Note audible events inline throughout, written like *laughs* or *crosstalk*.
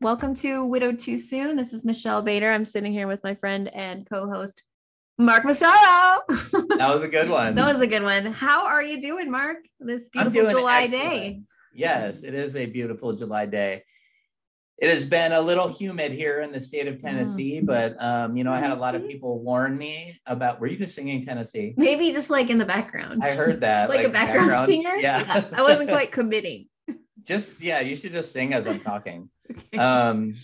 Welcome to Widowed Too Soon. This is Michelle Bader. I'm sitting here with my friend and co-host Mark Massaro. *laughs* That was a good one. that was a good one. How are you doing, Mark? This beautiful July excellent. day. Yes, it is a beautiful July day. It has been a little humid here in the state of Tennessee, but um, you know, I had a lot of Mm. People warn me about. Were you just singing Tennessee? Maybe just like in the background. I heard that, *laughs* like, a background, singer. Yeah, I wasn't *laughs* quite committing. just yeah. You should just sing as I'm talking. Okay. *laughs* Um,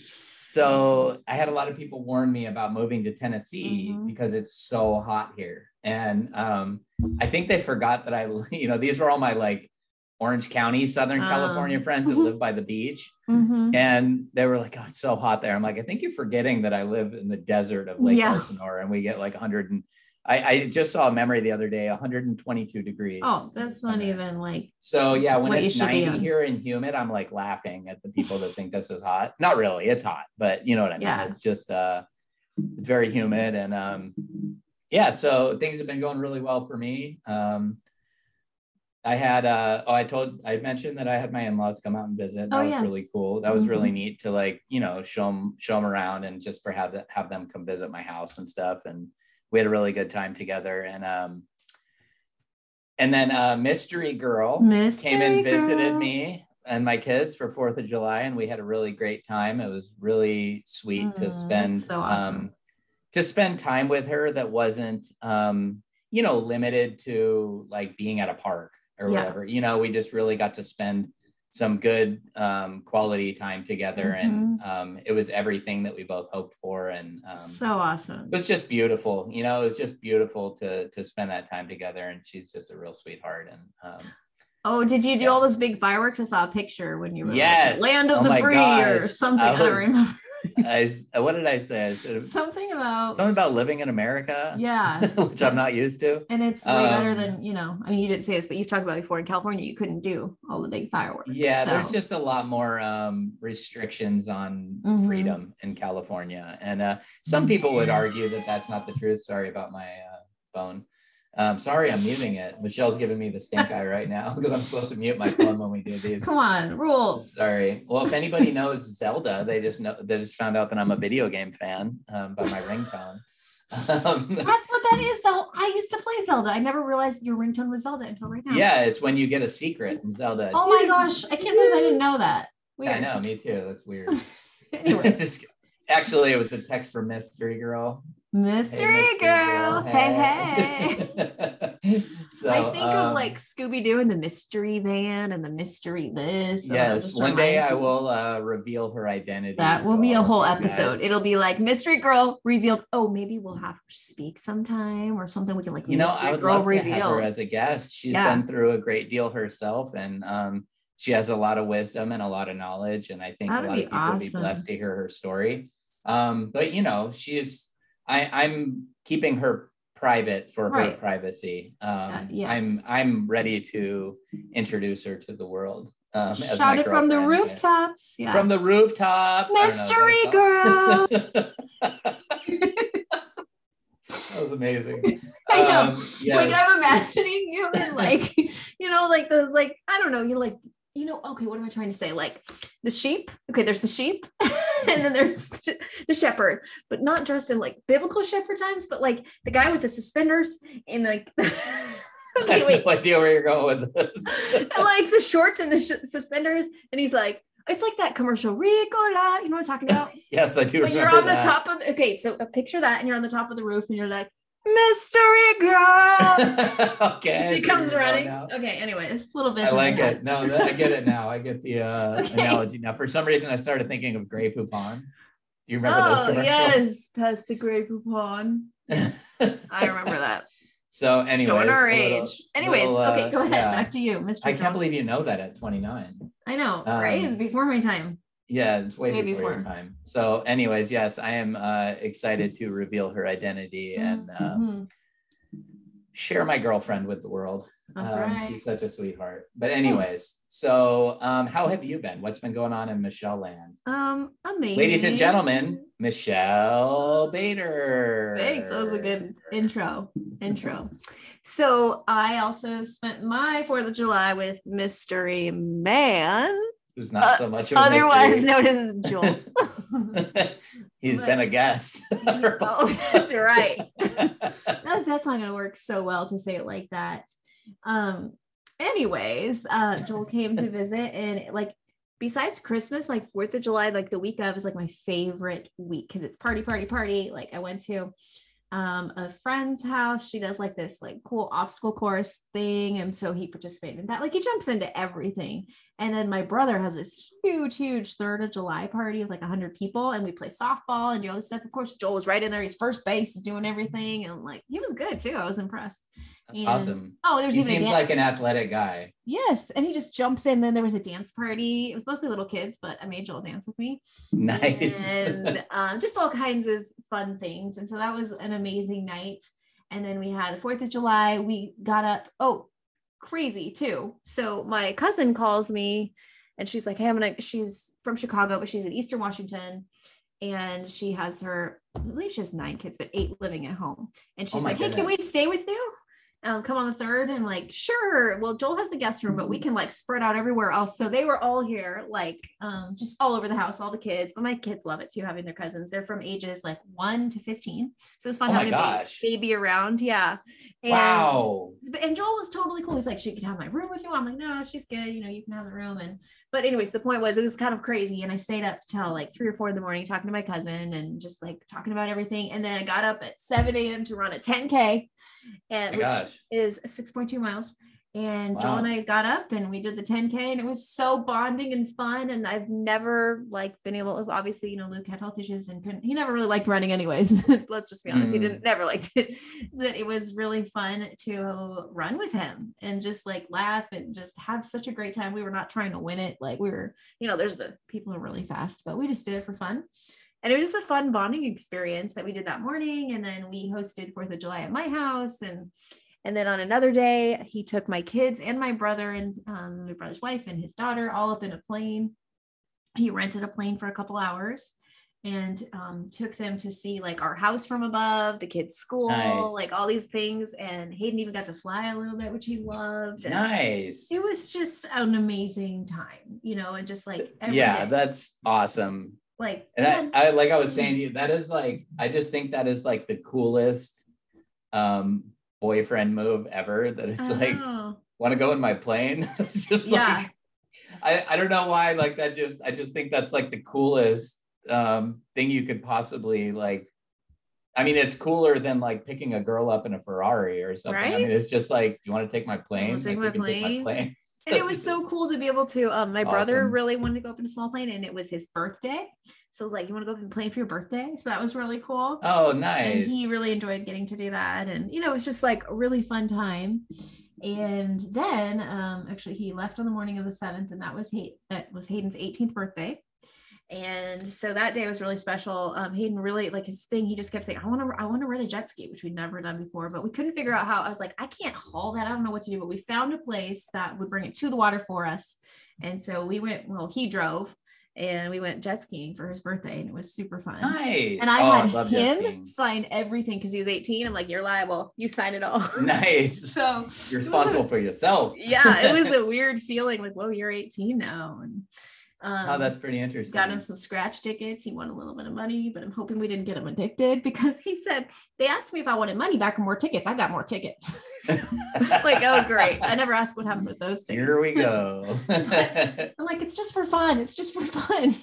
so I had a lot of people warn me about moving to Tennessee Mhm. because it's so hot here, and um, I think they forgot that I, *laughs* you know, these were all my like Orange County, Southern Um. California *laughs* friends that live by the beach. Mhm. And they were like, oh, it's so hot there. I'm like, I think you're forgetting that I live in the desert of Lake Yeah. Elsinore and we get like 100 and I, I just saw a memory the other day, 122 degrees. Oh, that's not even like So yeah, when it's 90 here and humid, I'm like laughing at the people that think this is hot. Not really, it's hot, but you know what I mean. Yeah. It's just uh it's very humid and um yeah, so things have been going really well for me. Um I had uh oh I told I mentioned that I had my in-laws come out and visit. That Oh, was yeah. really cool. That was Mhm. really neat to like, you know, show them show them around and just for have the, have them come visit my house and stuff and we had a really good time together and um and then uh mystery girl mystery came and visited girl. me and my kids for Fourth of July, and we had a really great time. It was really sweet to spend so awesome. um, to spend time with her that wasn't um, you know limited to like being at a park or Yeah. whatever. You know, we just really got to spend some good um, quality time together, and Mm-hmm. um, it was everything that we both hoped for, and um, So awesome. it was just beautiful. You know, it was just beautiful to to spend that time together, and she's just a real sweetheart, and. Um, Oh, did you do Yeah. all those big fireworks? I saw a picture when you were like, Yes. land of Oh the free or something. I I, don't remember. I, s- what did I say? I said something about something about living in America, yeah. *laughs* which I'm not used to. And it's way better Um, than, you know, I mean, you didn't say this, but you've talked about before in California, you couldn't do all the big fireworks. Yeah, there's just a lot more um, restrictions on Mhm. freedom in California, and uh, some people would argue that that's not the truth. Sorry about my uh, phone. Um, sorry, I'm muting it. Michelle's giving me the stink eye right now *laughs* because I'm supposed to mute my phone when we do these. Come on, rules. Sorry. Well, if anybody knows Zelda, they just know they just found out that I'm a video game fan um, by my ringtone. Um, *laughs* That's what that is, though. I used to play Zelda. I never realized your ringtone was Zelda until right now. yeah, it's when you get a secret in Zelda. Oh my gosh. I can't believe I didn't know that. Weird. I know, me too. That's weird. *laughs* anyway, Actually, it was the text from Mystery Girl. Hey, mystery girl. Hey, hey. *laughs* so I think of um, like Scooby Doo and the mystery van and the mystery this. yes. One day I will uh, reveal her identity. That will be a whole episode. guys. It'll be like mystery girl revealed. Oh, maybe we'll have her speak sometime or something. We can like you know i would girl love to have her as a guest she's Yeah. been through a great deal herself and um, she has a lot of wisdom and a lot of knowledge and i think That'd a lot of people would be blessed to hear her story um, but you know she's I, i'm keeping her private for her privacy um, Uh, yes. i'm i'm ready to introduce her to the world um, as Shout it from the rooftops. Yeah. from the rooftops know, mystery girl. *laughs* that was amazing *laughs* I know. Um, Like yes. I'm imagining you in like, *laughs* you know, like those like, I don't know, you like, you know, okay, what am I trying to say? Like the sheep. Okay, there's the sheep, *laughs* and then there's the shepherd, but not dressed in like biblical shepherd times, but like the guy with the suspenders and like *laughs* I okay, have wait. no idea where you're going with this. *laughs* and like the shorts and the sh- suspenders, and he's like, it's like that commercial Ricola, you know what I'm talking about? yes, I do But you're on the top of okay, so uh, picture that, and you're on the top of the roof, and you're like, mystery girl. *laughs* okay. She comes running. Okay, anyways, a little bit. I like it. No, I get it now. I get the uh, *laughs* Okay. analogy now. For some reason, I started thinking of Grey Poupon. Do You remember those Oh commercials? yes, pass the Grey Poupon. *laughs* I remember that. so, anyways, Showing our little- age. Anyways, little, uh, okay, go ahead. yeah. Back to you, Mr. I can't believe you know that at 29. I know, right? um, It's before my time. Yeah, it's way, Way before, your time. So, anyways, yes, I am uh, excited to reveal her identity and uh, Mhm. share my girlfriend with the world. That's Um, right. She's such a sweetheart. But anyways, so um, how have you been? What's been going on in Michelle land? Um, amazing. Ladies and gentlemen, Michelle Bader. Thanks. That was a good intro. Intro. So I also spent my Fourth of July with Mystery Man. Who's not so much of a Otherwise mystery. known as Joel. *laughs* He's But- been a guest. *laughs* oh, that's right. *laughs* that, that's not gonna work so well to say it like that. Um, anyways, uh, Joel came to visit, and like besides Christmas, like Fourth of July, like the week of is like my favorite week because it's party, party, party. Like I went to um a friend's house. She does like this like cool obstacle course thing, and so he participated in that. Like he jumps into everything. And then my brother has this huge, huge Third of July party of like hundred people, and we play softball and do all this stuff. Of course, Joel was right in there. He's first base, he's doing everything, and like he was good too. I was impressed. And- awesome. Oh, there's He even seems like an athletic guy. yes, and he just jumps in. Then there was a dance party. It was mostly little kids, but I made Joel dance with me Nice. and *laughs* um, just all kinds of fun things. And so that was an amazing night. And then we had the Fourth of July. We got up. Oh, crazy too. So my cousin calls me, and she's like, "Hey, I'm gonna." She's from Chicago, but she's in Eastern Washington, and she has her. I believe she has nine kids, but eight living at home. And she's my like, "Hey, can we stay with you?" Um, come on the third and like sure well joel has the guest room but we can like spread out everywhere else so they were all here like um just all over the house all the kids but my kids love it too having their cousins they're from ages like 1 to 15 so it's fun Oh having a baby around yeah and, wow. and Joel was totally cool. He's like, she could have my room if you want. I'm like, no, she's good. You know, you can have the room. And but anyways, the point was it was kind of crazy. And I stayed up till like three or four in the morning talking to my cousin and just like talking about everything. And then I got up at 7 a.m. to run a 10K. And which gosh. is 6.2 miles. And Joel and I got up and we did the 10K and it was so bonding and fun. And I've never like been able to obviously, you know, Luke had health issues and couldn't he never really liked running anyways. *laughs* Let's just be honest. He Mm. didn't never liked it. But it was really fun to run with him and just like laugh and just have such a great time. We were not trying to win it. Like we were, you know, there's the people who are really fast, but we just did it for fun. And it was just a fun bonding experience that we did that morning. And then we hosted Fourth of July at my house and and then on another day, he took my kids and my brother and um, my brother's wife and his daughter all up in a plane. He rented a plane for a couple hours and um, took them to see like our house from above, the kids' school, Nice. like all these things. And Hayden even got to fly a little bit, which he loved. And Nice. It was just an amazing time, you know, and just like Yeah, day, that's awesome. like And I, I like I was saying to you, that is like I just think that is like the coolest um boyfriend move ever. That it's I like want to go in my plane. *laughs* it's just Yeah. like I, I don't know why like that just I just think that's like the coolest um thing you could possibly like I mean it's cooler than like picking a girl up in a Ferrari or something. I mean it's just like you want to take my plane? take Like, my can take plane. And it was so cool to be able to um my brother really wanted to go up in a small plane and it was his birthday. So I was like you want to go up in and plane for your birthday? So that was really cool. Oh and nice. he really enjoyed getting to do that. And you know it was just like a really fun time. And then um actually he left on the morning of the 7th and that was Hay- that was Hayden's 18th birthday and so that day was really special um Hayden really like his thing he just kept saying I want to I want to rent a jet ski which we'd never done before but we couldn't figure out how I was like I can't haul that I don't know what to do but we found a place that would bring it to the water for us and so we went well he drove and we went jet skiing for his birthday and it was super fun nice. and I oh, had love jet him sign everything because he was 18. I'm like, you're liable. You sign it all. *laughs* Nice. *laughs* so You're responsible for yourself. yeah, it was *laughs* a weird feeling like, whoa, you're 18 now. And um, oh, that's pretty interesting. got him some scratch tickets. He won a little bit of money, but I'm hoping we didn't get him addicted *laughs* because he said they asked me if I wanted money back or more tickets. I got more tickets. *laughs* Like, oh great. I never asked what happened with those tickets. *laughs* Here we go. I'm like, it's just for fun. It's just for fun.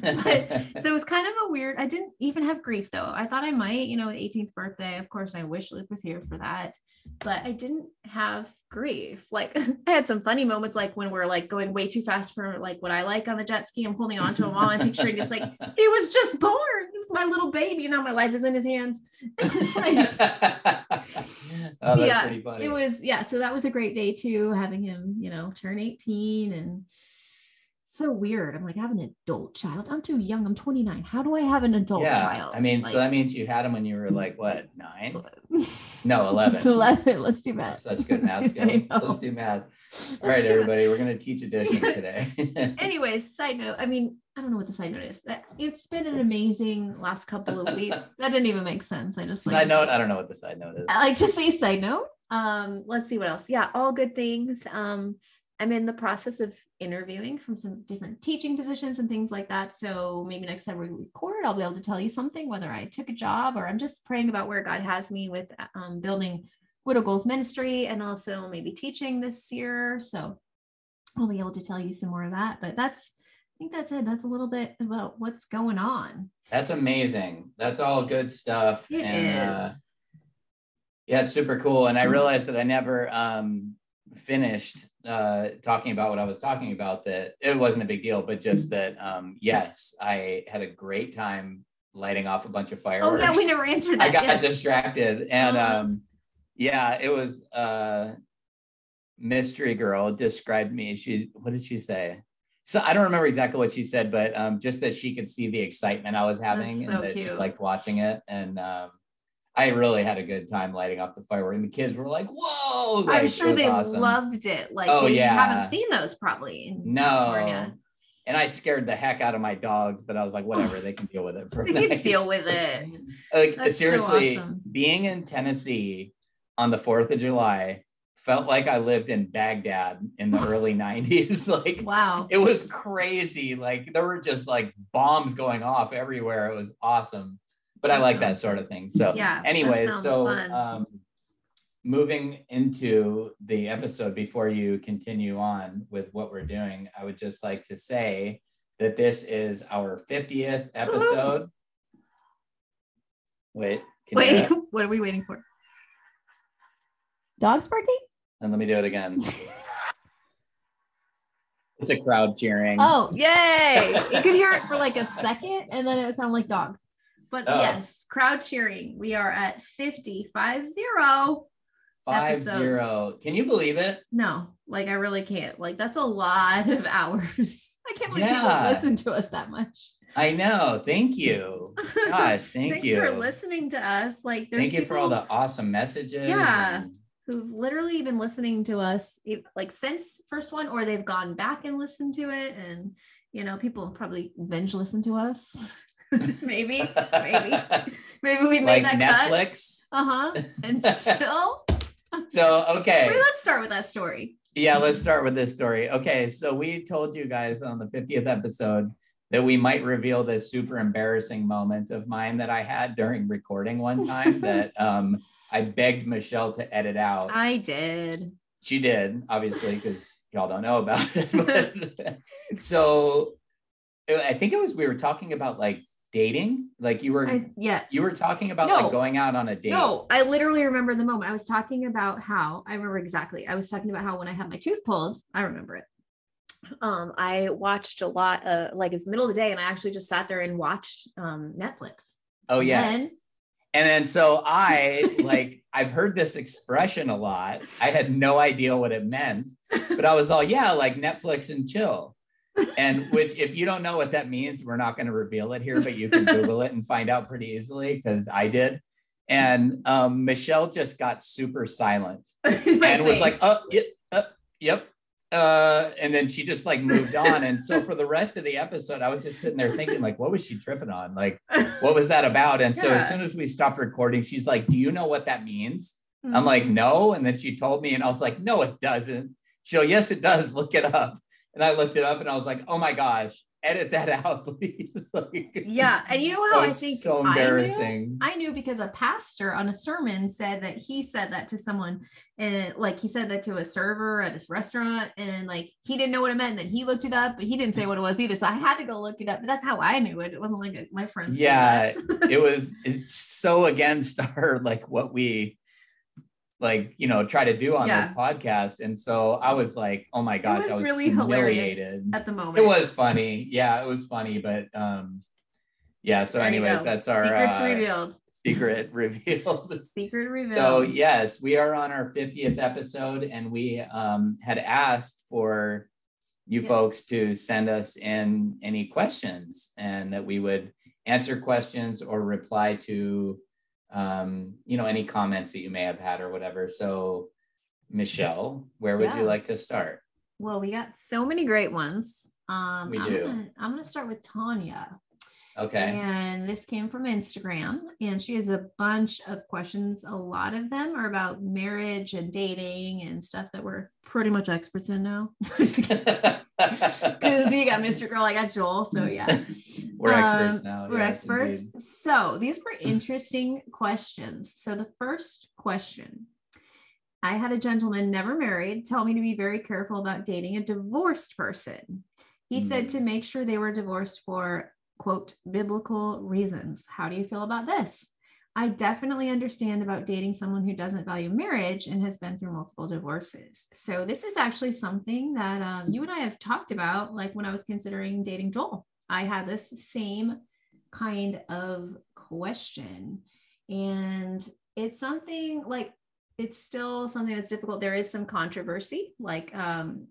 but so it was kind of a weird. I didn't even have grief though. I thought I might, you know, 18th birthday. Of course, I wish Luke was here for that, but I didn't have grief. Like *laughs* I had some funny moments, like when we're like going way too fast for like what I like on the jet ski. I'm holding on to him while I'm picturing just like *laughs* he was just born. He was my little baby. Now my life is in his hands. Like, *laughs* oh, that's Yeah, pretty funny. it was yeah. So that was a great day too, having him, you know, turn 18 and so weird. I'm like, I have an adult child. I'm too young. I'm 29. How do I have an adult yeah, child? I mean, Like, so that means you had him when you were like what nine? No, *laughs* eleven. 11. Let's do math. Such good math *laughs* skills. Let's do math. All right, do math. everybody, we're gonna teach addition *laughs* today. Anyways, side note. I mean, I don't know what the side note is. That it's been an amazing last couple of weeks. That didn't even make sense. I just like side note, say- I don't know what the side note is. I like to say side note. Um, let's see what else. Yeah, all good things. Um, I'm in the process of interviewing from some different teaching positions and things like that. So maybe next time we record, I'll be able to tell you something, whether I took a job or I'm just praying about where God has me with um, building Widow Goals Ministry and also maybe teaching this year. So I'll be able to tell you some more of that. But that's, I think that's it. That's a little bit about what's going on. That's amazing. That's all good stuff. It and, is. Uh, yeah, it's super cool. And I Mhm. realized that I never um, finished uh, talking about what I was talking about. That it wasn't a big deal, but just that um, yes, I had a great time lighting off a bunch of fireworks. oh yeah, we never answered that. I got yes. distracted, and Uh-huh. um, yeah, it was uh, mystery girl described me. She what did she say? So I don't remember exactly what she said, but um, just that she could see the excitement I was having and that she liked watching it, and um, I really had a good time lighting off the firework. And the kids were like, "Whoa!" Like, I'm sure they awesome. loved it. Like Oh, yeah. haven't seen those probably in California. No. And I scared the heck out of my dogs, but I was like, whatever, they can deal with it for a *laughs* They can deal with it. *laughs* like That's so seriously awesome. being in tennessee on the 4th of july felt like i lived in baghdad in the early *laughs* 90s like Wow. it was crazy like there were just like bombs going off everywhere it was awesome but i like that sort of thing so Yeah. anyways so um moving into the episode before you continue on with what we're doing i would just like to say that this is our 50th episode wait can Wait, *laughs* what are we waiting for? Dogs barking? and let me do it again *laughs* it's a crowd cheering Oh, yay. you could hear it for like a second and then it would sound like dogs. But Oh. yes, crowd cheering. We are at 50, five zero. five episodes. zero can you believe it No, like I really can't. Like that's a lot of *laughs* hours. I can't believe Yeah. people listen to us that much. i know thank you *laughs* gosh thank Thanks you for listening to us. Like thank you for all the awesome messages Yeah. and- who've literally been listening to us like since first one or they've gone back and listened to it and you know people probably binge listen to us *laughs* *laughs* maybe maybe *laughs* maybe we made like that cut netflix uh-huh and still. so okay Wait, let's start with that story Yeah, let's start with this story. Okay, so we told you guys on the 50th episode that we might reveal this super embarrassing moment of mine that I had during recording one time that um, I begged Michelle to edit out. i did She did, obviously, because y'all don't know about it. So I think it was we were talking about like dating. Like you were I, yeah you were talking about No. like going out on a date. No, I literally remember the moment. I was talking about how I remember exactly. I was talking about how when I had my tooth pulled, I remember it. Um, I watched a lot uh like it was the middle of the day and I actually just sat there and watched um Netflix. Oh And yes. then- And then so I like *laughs* I've heard this expression a lot. I had no idea what it meant, but I was all yeah, like Netflix and chill. And which if you don't know what that means, we're not going to reveal it here, but you can Google it and find out pretty easily because I did. And um, Michelle just got super silent *laughs* and was like, oh, yep, uh, yep. Uh, and then she just like moved on. And so for the rest of the episode, I was just sitting there thinking, like, what was she tripping on? Like, what was that about? And so as soon as we stopped recording, she's like, Do you know what that means? I'm Mhm. like, No. And then she told me, and I was like, No, it doesn't. She'll, Yes, it does. Look it up. And I looked it up and I was like, Oh my gosh, edit that *laughs* out, please. *laughs* like, yeah, and you know how I think so I knew? embarrassing. I knew because a pastor on a sermon said that he said that to someone and like he said that to a server at his restaurant and like he didn't know what it meant and then he looked it up but he didn't say what it was either so I had to go look it up but that's how I knew it it wasn't like my friends yeah, it was it's so against *laughs* our like what we like you know try to do on Yeah. this podcast. And so I was like, oh my gosh, it I was was really hilarious at the moment It was funny. Yeah, it was funny, but um yeah, so There anyways, that's our secrets uh, revealed secret *laughs* revealed. secret revealed so yes, we are on our 50th episode and we um had asked for you Yes. folks to send us in any questions and that we would answer questions or reply to um you know any comments that you may have had or whatever. So Michelle, where would Yeah. you like to start? well we got so many great ones um We I'm do. gonna, I'm gonna start with Tanya Okay. And this came from Instagram. And she has a bunch of questions. A lot of them are about marriage and dating and stuff that we're pretty much experts in now. *laughs* *laughs* *laughs* Because you got Mr. Girl, I got Joel. So yeah. We're experts Um, now. We're yes, experts. indeed. So these were interesting questions. So the first question I had a gentleman never married tell me to be very careful about dating a divorced person. He said Hmm. to make sure they were divorced for quote biblical reasons. How do you feel about this? I definitely understand about dating someone who doesn't value marriage and has been through multiple divorces. So this is actually something that um, you and I have talked about, like when I was considering dating Joel. I had this same kind of question, and it's something like it's still something that's difficult. There is some controversy, like um,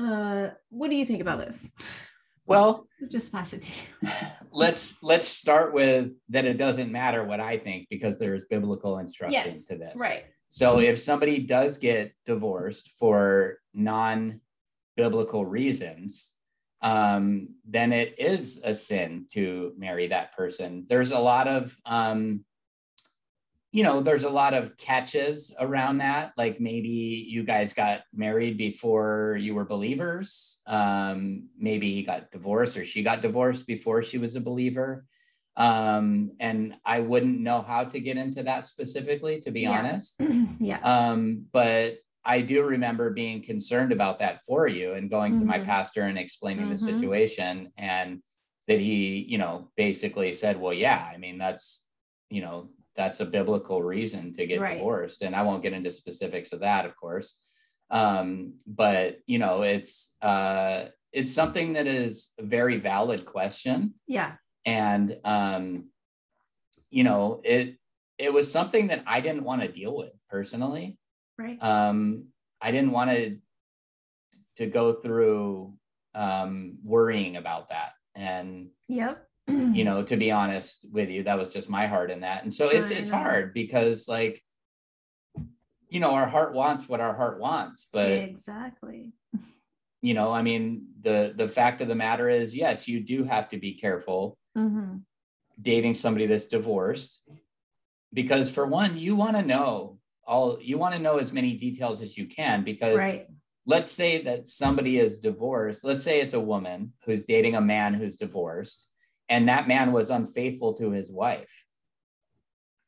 uh, what do you think about this? Well, *laughs* Just pass it to you. *laughs* let's let's start with that it doesn't matter what I think because there's biblical instruction Yes, to this. right. So if somebody does get divorced for non-biblical reasons, um, then it is a sin to marry that person. There's a lot of um, you know, there's a lot of catches around that. Like maybe you guys got married before you were believers. Um, maybe he got divorced or she got divorced before she was a believer. Um, and I wouldn't know how to get into that specifically, to be Yeah. honest. *clears throat* yeah. Um, but I do remember being concerned about that for you and going to my Mhm. pastor and explaining the Mhm. situation and that he, you know, basically said, well, yeah, I mean, that's, you know, that's a biblical reason to get Right. divorced. And I won't get into specifics of that, of course. Um, but you know, it's uh it's something that is a very valid question yeah. and um you know it it was something that i didn't want to deal with personally Right. um i didn't want to to go through um worrying about that and yep. you *clears throat* know to be honest with you that was just my heart in that and so it's I it's know. hard because like you know our heart wants what our heart wants but exactly. you know i mean the the fact of the matter is yes you do have to be careful mm-hmm. dating somebody that's divorced because for one you want to know all you want to know as many details as you can because Right. let's say that somebody is divorced let's say it's a woman who's dating a man who's divorced and that man was unfaithful to his wife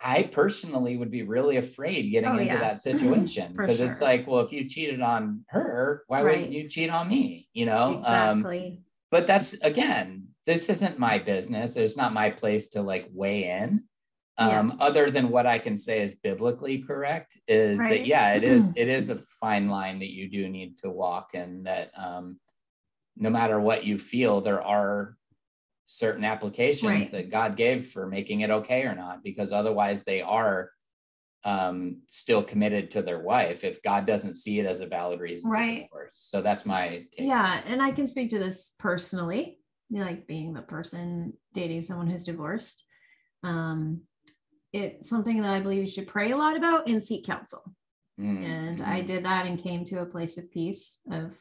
i personally would be really afraid getting Oh, into yeah. that *laughs* situation because it's like well if you cheated on her why wouldn't you cheat on me you know um Exactly. but that's again this isn't my business it's not my place to like weigh in Yeah. um other than what i can say is biblically correct is Right. that yeah it is it is a fine line that you do need to walk and that um no matter what you feel there are certain applications Right. that god gave for making it okay or not because otherwise they are um still committed to their wife if god doesn't see it as a valid reason Right. so that's my take Yeah. And I can speak to this personally, like being the person dating someone who's divorced. Um, it's something that I believe you should pray a lot about and seek counsel. Mm, And I mhm. did that and came to a place of peace of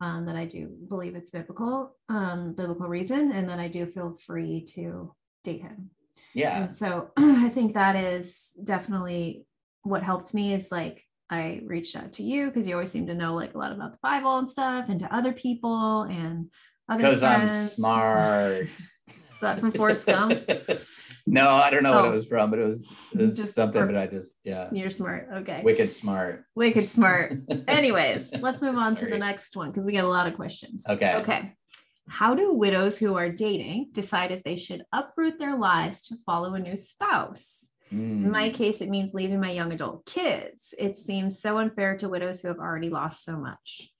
um, that I do believe it's biblical, um, biblical reason, and that I do feel free to date him. yeah And so *clears throat* I think that is definitely what helped me is like I reached out to you because you always seem to know like a lot about the Bible and stuff and to other people and other because I'm smart. That from Forrest Gump? *laughs* no, I don't know what Oh. it was from, but it was, it was Just something. But I just yeah, You're smart. Okay. wicked smart. Wicked smart. *laughs* Anyways, let's move on to the next one because we got a lot of questions. Okay. Okay. How do widows who are dating decide if they should uproot their lives to follow a new spouse? In my Mm. case, it means leaving my young adult kids. It seems so unfair to widows who have already lost so much.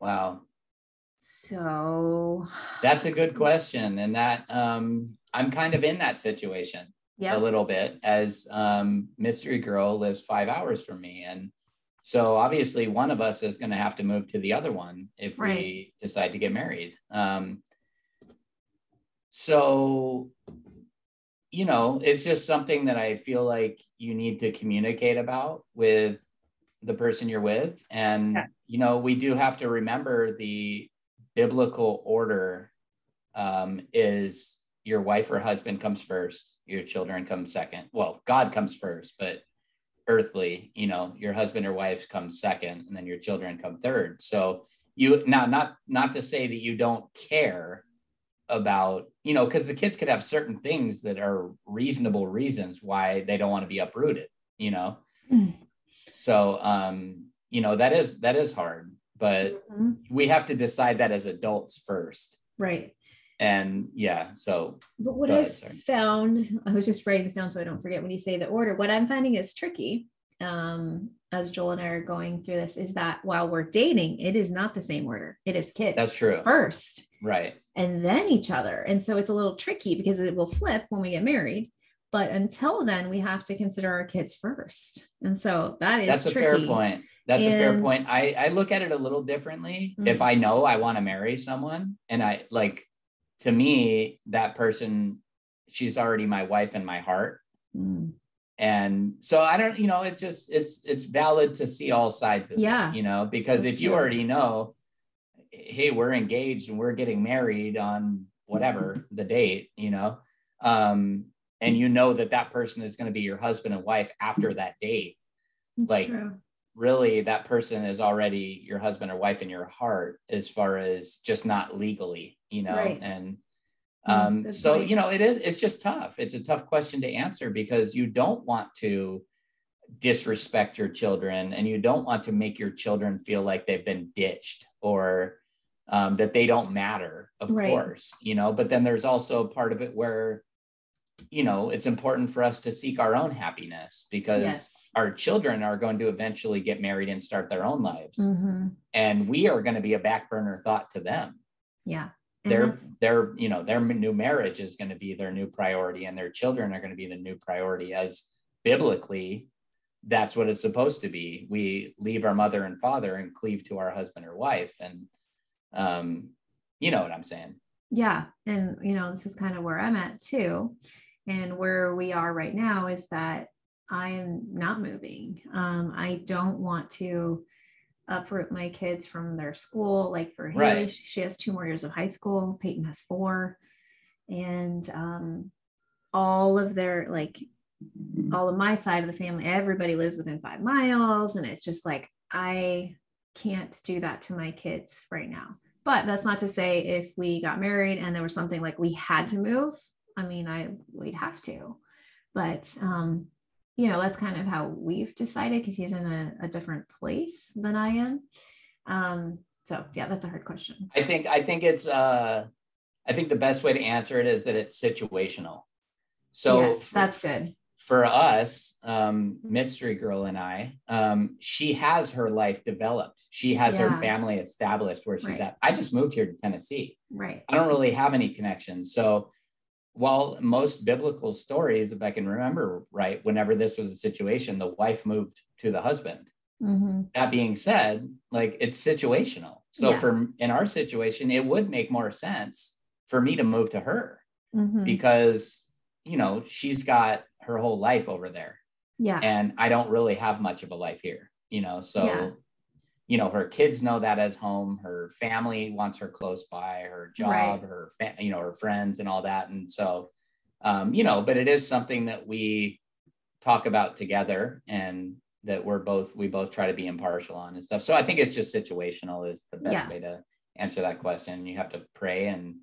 wow, So, that's a good question, and that um, I'm kind of in that situation yeah, a little bit as um, Mystery Girl lives five hours from me, and so obviously one of us is going to have to move to the other one if we decide to get married. Um, so you know it's just something that i feel like you need to communicate about with the person you're with and Yeah. you know we do have to remember the biblical order um, is your wife or husband comes first, your children come second. Well, God comes first, but earthly, you know, your husband or wife comes second, and then your children come third. So you now not not to say that you don't care about you know because the kids could have certain things that are reasonable reasons why they don't want to be uprooted you know mm. so um you know that is that is hard but mm-hmm. we have to decide that as adults first right and yeah so but what i found i was just writing this down so i don't forget when you say the order what i'm finding is tricky um as Joel and I are going through this is that while we're dating, it is not the same order. It is kids. That's true. First. Right. And then each other. And so it's a little tricky because it will flip when we get married. But until then, we have to consider our kids first. And so that is that's a tricky. fair point. That's and, a fair point. I, I look at it a little differently. Mm-hmm. If I know I want to marry someone and I like to me, that person, she's already my wife in my heart. Mm and so i don't you know it's just it's it's valid to see all sides of yeah it, you know because if you true. already know hey we're engaged and we're getting married on whatever the date you know um and you know that that person is going to be your husband and wife after that date That's like true. really that person is already your husband or wife in your heart as far as just not legally you know right. and Mm, um, so you know it is it's just tough it's a tough question to answer because you don't want to disrespect your children and you don't want to make your children feel like they've been ditched or um, that they don't matter of right. course you know but then there's also part of it where you know it's important for us to seek our own happiness because yes. our children are going to eventually get married and start their own lives mm-hmm. and we are going to be a back burner thought to them yeah their their you know their new marriage is going to be their new priority and their children are going to be the new priority as biblically that's what it's supposed to be. We leave our mother and father and cleave to our husband or wife and um you know what i'm saying? Yeah and you know this is kind of where i'm at too. And where we are right now is that i am not moving. Um i don't want to uproot my kids from their school. Like for Haley, right. she has two more years of high school. Peyton has four. And um, all of their, like, all of my side of the family, everybody lives within five miles. And it's just like, I can't do that to my kids right now. But that's not to say if we got married and there was something like we had to move, I mean, I we'd have to. But um, you know, that's kind of how we've decided because he's in a, a, different place than I am. Um, so yeah, that's a hard question. I think I think it's uh I think the best way to answer it is that it's situational. So yes, that's good. For us, um, Mystery Girl and I, um, she has her life developed. She has yeah. her family established where she's right. at. I just moved here to Tennessee. Right. I don't really have any connections. So while most biblical stories, if I can remember right, whenever this was a situation, the wife moved to the husband. Mm-hmm. That being said, like it's situational. So yeah. for in our situation, it would make more sense for me to move to her mm-hmm. because you know she's got her whole life over there. Yeah. And I don't really have much of a life here, you know. So yeah you know her kids know that as home her family wants her close by her job right. her fa- you know her friends and all that and so um, you know but it is something that we talk about together and that we're both we both try to be impartial on and stuff so i think it's just situational is the best yeah. way to answer that question you have to pray and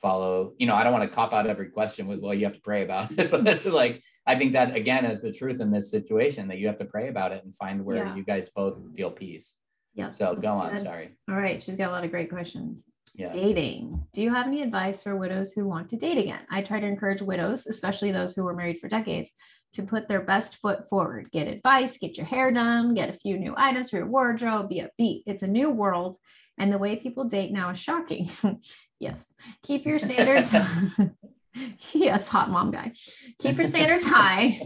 follow you know i don't want to cop out every question with well you have to pray about it *laughs* but like i think that again is the truth in this situation that you have to pray about it and find where yeah. you guys both feel peace yeah. So go on. Good. Sorry. All right. She's got a lot of great questions. Yes. Dating. Do you have any advice for widows who want to date again? I try to encourage widows, especially those who were married for decades, to put their best foot forward. Get advice, get your hair done, get a few new items for your wardrobe, be upbeat. It's a new world. And the way people date now is shocking. *laughs* yes. Keep your standards. *laughs* *laughs* *laughs* yes, hot mom guy. Keep your standards *laughs* high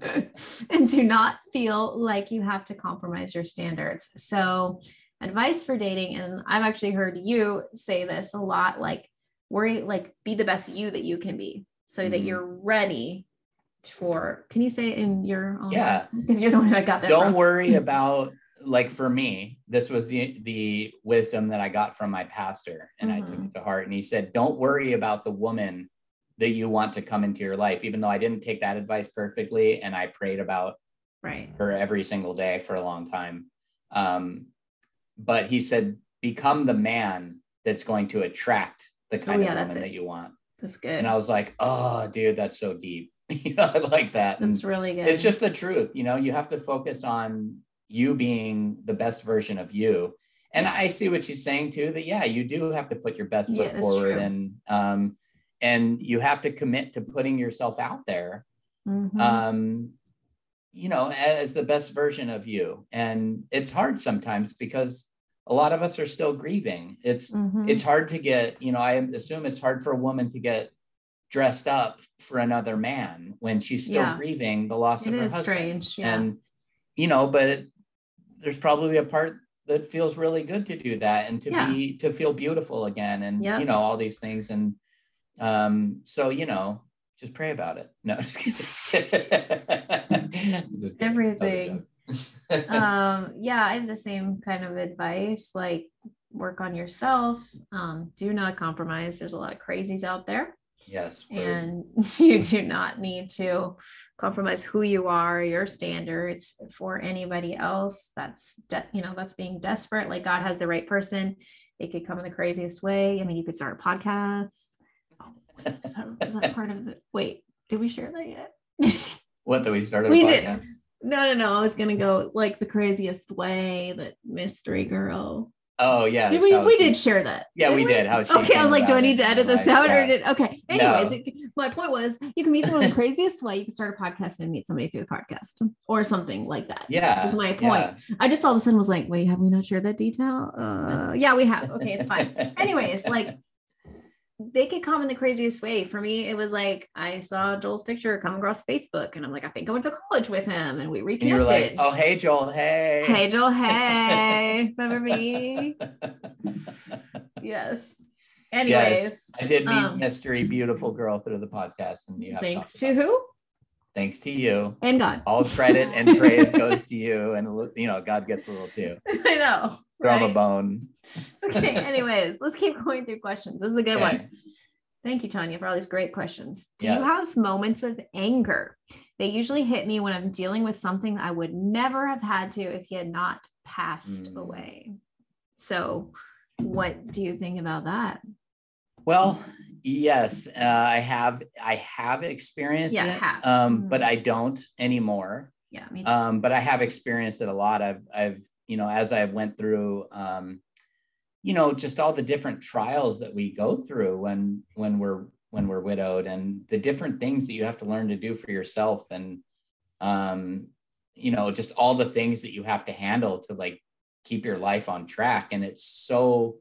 *laughs* and do not feel like you have to compromise your standards. So, advice for dating, and I've actually heard you say this a lot like, worry, like, be the best you that you can be so mm-hmm. that you're ready for. Can you say it in your own? Yeah. Because you're the one that got that. Don't worry about like for me, this was the the wisdom that I got from my pastor, and I took Mhm. it to heart. And he said, "Don't worry about the woman that you want to come into your life." Even though I didn't take that advice perfectly, and I prayed about Right. her every single day for a long time. Um, but he said, "Become the man that's going to attract the kind Oh, yeah, of woman that you want." That's good. And I was like, "Oh, dude, that's so deep." *laughs* you know, I like that. And- That's really good. it's just the truth you know you have to focus on you being the best version of you and i see what she's saying too that yeah you do have to put your best foot that's forward true. and um and you have to commit to putting yourself out there Mhm. um you know as the best version of you and it's hard sometimes because a lot of us are still grieving it's Mhm. it's hard to get you know i assume it's hard for a woman to get dressed up for another man when she's still Yeah. grieving the loss It of her is husband strange, yeah. and you know but it, there's probably a part that feels really good to do that and to Yeah. be to feel beautiful again and Yep. you know all these things and um so you know just pray about it no *laughs* just. Just. Everything. That was a joke. *laughs* um yeah i have the same kind of advice like work on yourself um do not compromise there's a lot of crazies out there yes word. and *laughs* you do not need to compromise who you are your standards for anybody else that's de- you know that's being desperate like god has the right person it could come in the craziest way i mean you could start a podcast is that, is that part of it wait did we share that yet *laughs* what that we started a We did. no no no i was gonna go like the craziest way that mystery girl oh yeah did we we she- did share that yeah we didn't did how Okay, I was like, do I need to edit this out yeah. or did okay? Anyways, No. it, my point was you can meet someone the craziest way. You can start a podcast and meet somebody through the podcast or something like that. yeah is my point. yeah. I just all of a sudden was like, wait, have we not shared that detail? Uh, yeah, we have. Okay, it's fine. *laughs* Anyways, like they could come in the craziest way. For me, it was like I saw Joel's picture come across Facebook, and I'm like, I think I went to college with him, and we and reconnected. you were like oh hey joel hey *laughs* hey Joel, hey, *laughs* remember me? *laughs* Yes. Anyways, Yes, I did meet um, mystery beautiful girl through the podcast, and you have thanks to who Thanks to you. and God. All credit and *laughs* praise goes to you, and you know God gets a little too. *laughs* I know. Throw him a bone. Okay. Anyways, let's keep going through questions. This is a good Okay. one. Thank you, Tanya, for all these great questions. Do Yes. you have moments of anger? They usually hit me when I'm dealing with something I would never have had to if he had not passed Mm. away. So, what do you think about that? Well, yes, uh, I have. I have experienced Yeah, it, have. um, Mhm. but I don't anymore. Yeah, me too. um, but I have experienced it a lot. I've, I've, you know, as I went through, um, you know, just all the different trials that we go through when, when we're, when we're widowed and the different things that you have to learn to do for yourself. And, um, you know, just all the things that you have to handle to like keep your life on track. And it's so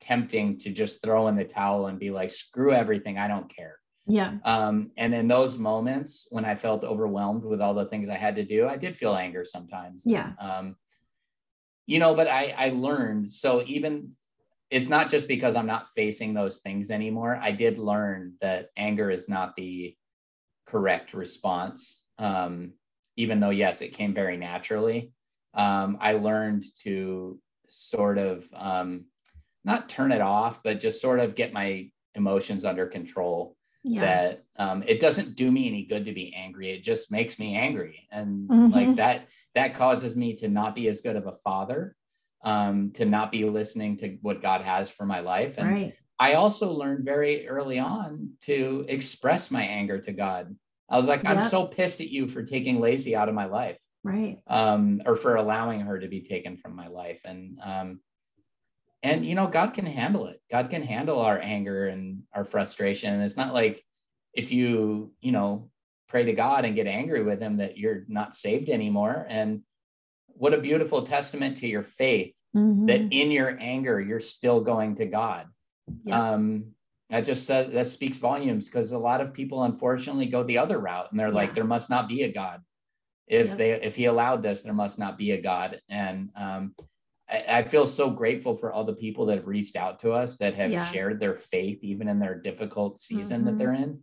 tempting to just throw in the towel and be like, screw everything. I don't care. yeah. Um, and in those moments when I felt overwhelmed with all the things I had to do, I did feel anger sometimes. Yeah. Um, you know, but I I learned so even it's not just because I'm not facing those things anymore. I did learn that anger is not the correct response. Um, even though yes, it came very naturally. Um, I learned to sort of um, not turn it off, but just sort of get my emotions under control Yeah. that um, it doesn't do me any good to be angry. It just makes me angry, and Mhm. like that that causes me to not be as good of a father, um, to not be listening to what God has for my life. And right. I also learned very early on to express my anger to God. I was like, I'm Yep. so pissed at you for taking Lacey out of my life, Right. um, or for allowing her to be taken from my life, and um, and you know god can handle it. God can handle our anger and our frustration. And it's not like if you you know pray to god and get angry with him that you're not saved anymore. And what a beautiful testament to your faith Mhm. that in your anger you're still going to god. Yeah. um that just says that speaks volumes because a lot of people unfortunately go the other route and they're like there must not be a god. If Yep. they if he allowed this there must not be a god. And um I, feel so grateful for all the people that have reached out to us that have Yeah. shared their faith even in their difficult season Mhm. that they're in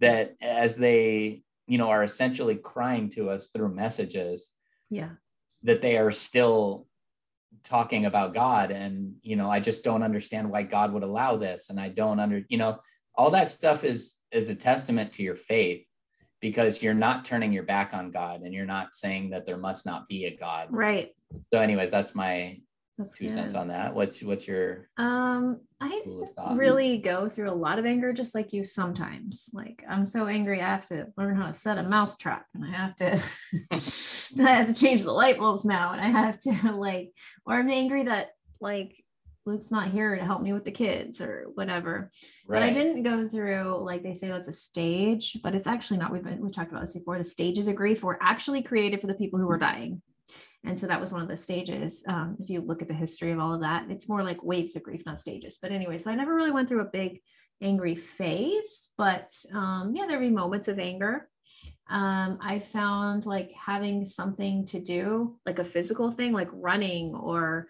that as they you know are essentially crying to us through messages yeah. that they are still talking about God. And, you know, I just don't understand why God would allow this. And I don't under, you know, all that stuff is is a testament to your faith because you're not turning your back on God and you're not saying that there must not be a God. Right. So, anyways, that's my That's two good. cents on that. What's what's your Um, I school of thought? really go through a lot of anger just like you sometimes. Like I'm so angry I have to learn how to set a mouse trap and I have to *laughs* I have to change the light bulbs now and I have to *laughs* like or I'm angry that like Luke's not here to help me with the kids or whatever. But I didn't go through like they say that's a stage, but it's actually not. We've been we talked about this before. The stages of grief were actually created for the people who were dying. And so that was one of the stages. Um, if you look at the history of all of that, it's more like waves of grief, not stages. But anyway, so I never really went through a big angry phase, but um, yeah, there'd be moments of anger. Um, I found like having something to do, like a physical thing, like running or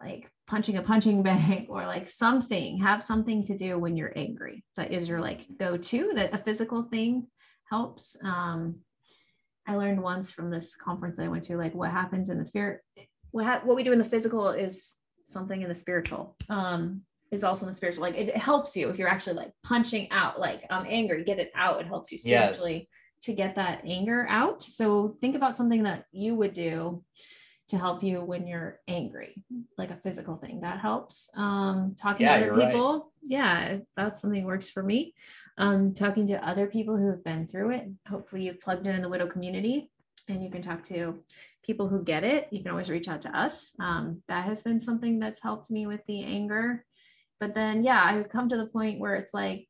like punching a punching *laughs* bag or like something, have something to do when you're angry. That is your like go to, that a physical thing helps. Um, I learned once from this conference that I went to, like what happens in the fear, what ha- what we do in the physical is something in the spiritual. Um, is also in the spiritual. Like it helps you if you're actually like punching out, like I'm angry, get it out. It helps you Yes. spiritually to get that anger out. So think about something that you would do to help you when you're angry, like a physical thing that helps. Um, talking Yeah, to other right. people, yeah, that's something that works for me. Um, talking to other people who have been through it. Hopefully, you've plugged in in the widow community, and you can talk to people who get it. You can always reach out to us. Um, that has been something that's helped me with the anger. But then, yeah, I've come to the point where it's like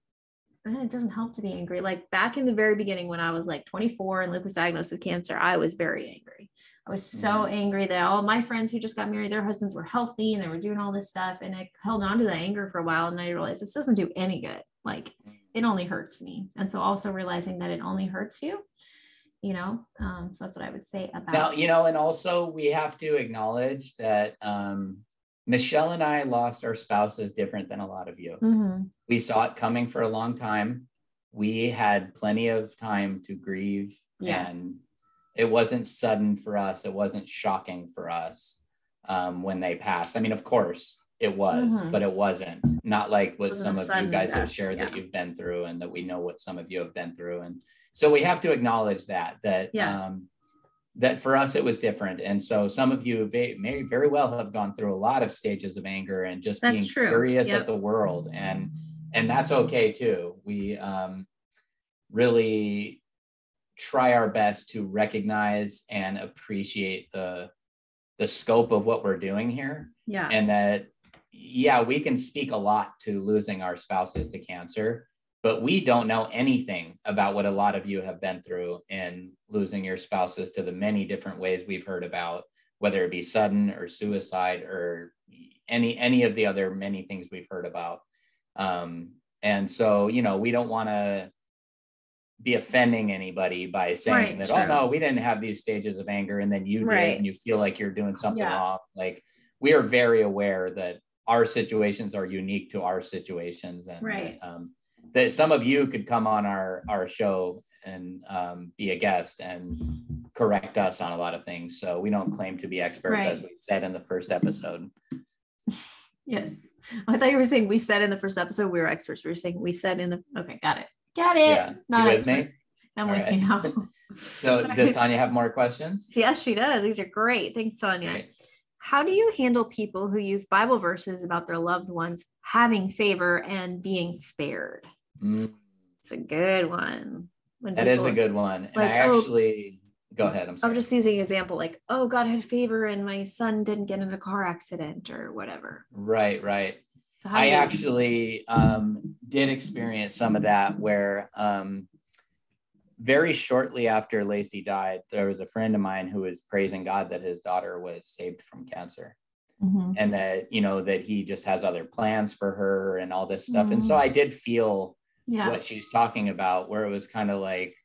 it doesn't help to be angry. Like back in the very beginning, when I was like 24 and Luke was diagnosed with cancer, I was very angry. I was so Mhm. angry that all my friends who just got married, their husbands were healthy and they were doing all this stuff. And I held on to the anger for a while. And I realized this doesn't do any good. Like it only hurts me. And so also realizing that it only hurts you, you know, um, so that's what I would say about Now, you know, and also we have to acknowledge that um, Michelle and I lost our spouses different than a lot of you. Mhm. We saw it coming for a long time. We had plenty of time to grieve, Yeah. and it wasn't sudden for us. It wasn't shocking for us um, when they passed. I mean, of course, it was, Mhm. but it wasn't. Not like what some of you guys have death, shared that you've been through, and that we know what some of you have been through, and so we have to acknowledge that that Yeah. um, that for us it was different and so some of you may, very well have gone through a lot of stages of anger and just That's being true. furious Yep. at the world and and that's okay too we um, really try our best to recognize and appreciate the the scope of what we're doing here Yeah. and that yeah we can speak a lot to losing our spouses to cancer but we don't know anything about what a lot of you have been through in losing your spouses to the many different ways we've heard about whether it be sudden or suicide or any any of the other many things we've heard about um, and so you know we don't want to be offending anybody by saying Right, that oh no we didn't have these stages of anger and then you Right. did and you feel like you're doing something Yeah. wrong like we are very aware that our situations are unique to our situations and Right. um, that some of you could come on our our show and um, be a guest and correct us on a lot of things so we don't claim to be experts as we said in the first episode Yes. I thought you were saying we said in the first episode we were experts. We were saying we said in the okay, got it. Got it. Yeah. You Not with me? experts. I'm All with you right. now. *laughs* *laughs* so does tanya have more questions yes, she does. These are great. Thanks, Tanya. Great. How do you handle people who use Bible verses about their loved ones having favor and being spared? Mm, It's a good one. When that is a good one and like, i oh- actually go ahead i'm sorry I'm just using an example like, oh, God had favor and my son didn't get in a car accident or whatever. right right So I actually um, did experience some of that where um, very shortly after Lacey died, there was a friend of mine who was praising God that his daughter was saved from cancer Mhm. and that, you know, that he just has other plans for her and all this stuff. And so Mhm. I did feel yeah. what she's talking about, where it was kind of like,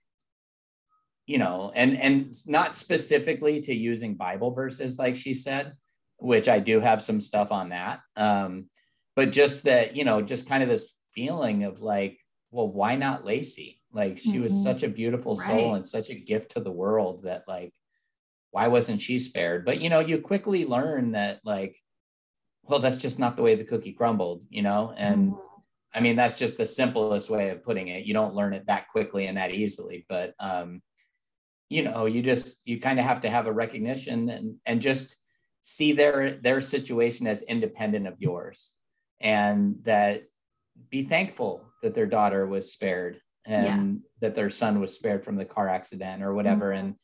you know, and and not specifically to using Bible verses like she said, which I do have some stuff on that. Um, but just that, you know, just kind of this feeling of like, well, why not Lacey? Like she was Mhm. such a beautiful soul and such a gift to the world that like why wasn't she spared? But you know, you quickly learn that like, well, that's just not the way the cookie crumbled, you know? And mm-hmm. I mean, that's just the simplest way of putting it. You don't learn it that quickly and that easily, but um, you know, you just you kind of have to have a recognition and and just see their their situation as independent of yours and that be thankful that their daughter was spared and yeah. that their son was spared from the car accident or whatever mm-hmm. and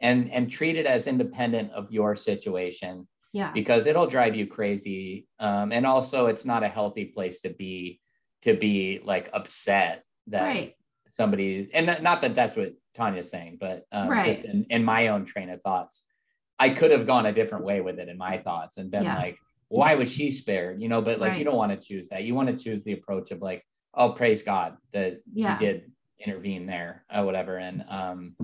and and treat it as independent of your situation yeah because it'll drive you crazy um, and also it's not a healthy place to be to be like upset that right. somebody and not that that's what tanya's saying but um, right. just in, in my own train of thoughts i could have gone a different way with it in my thoughts and been yeah. like why was she spared you know but like right. you don't want to choose that you want to choose the approach of like oh praise god that yeah. he did intervene there or whatever and um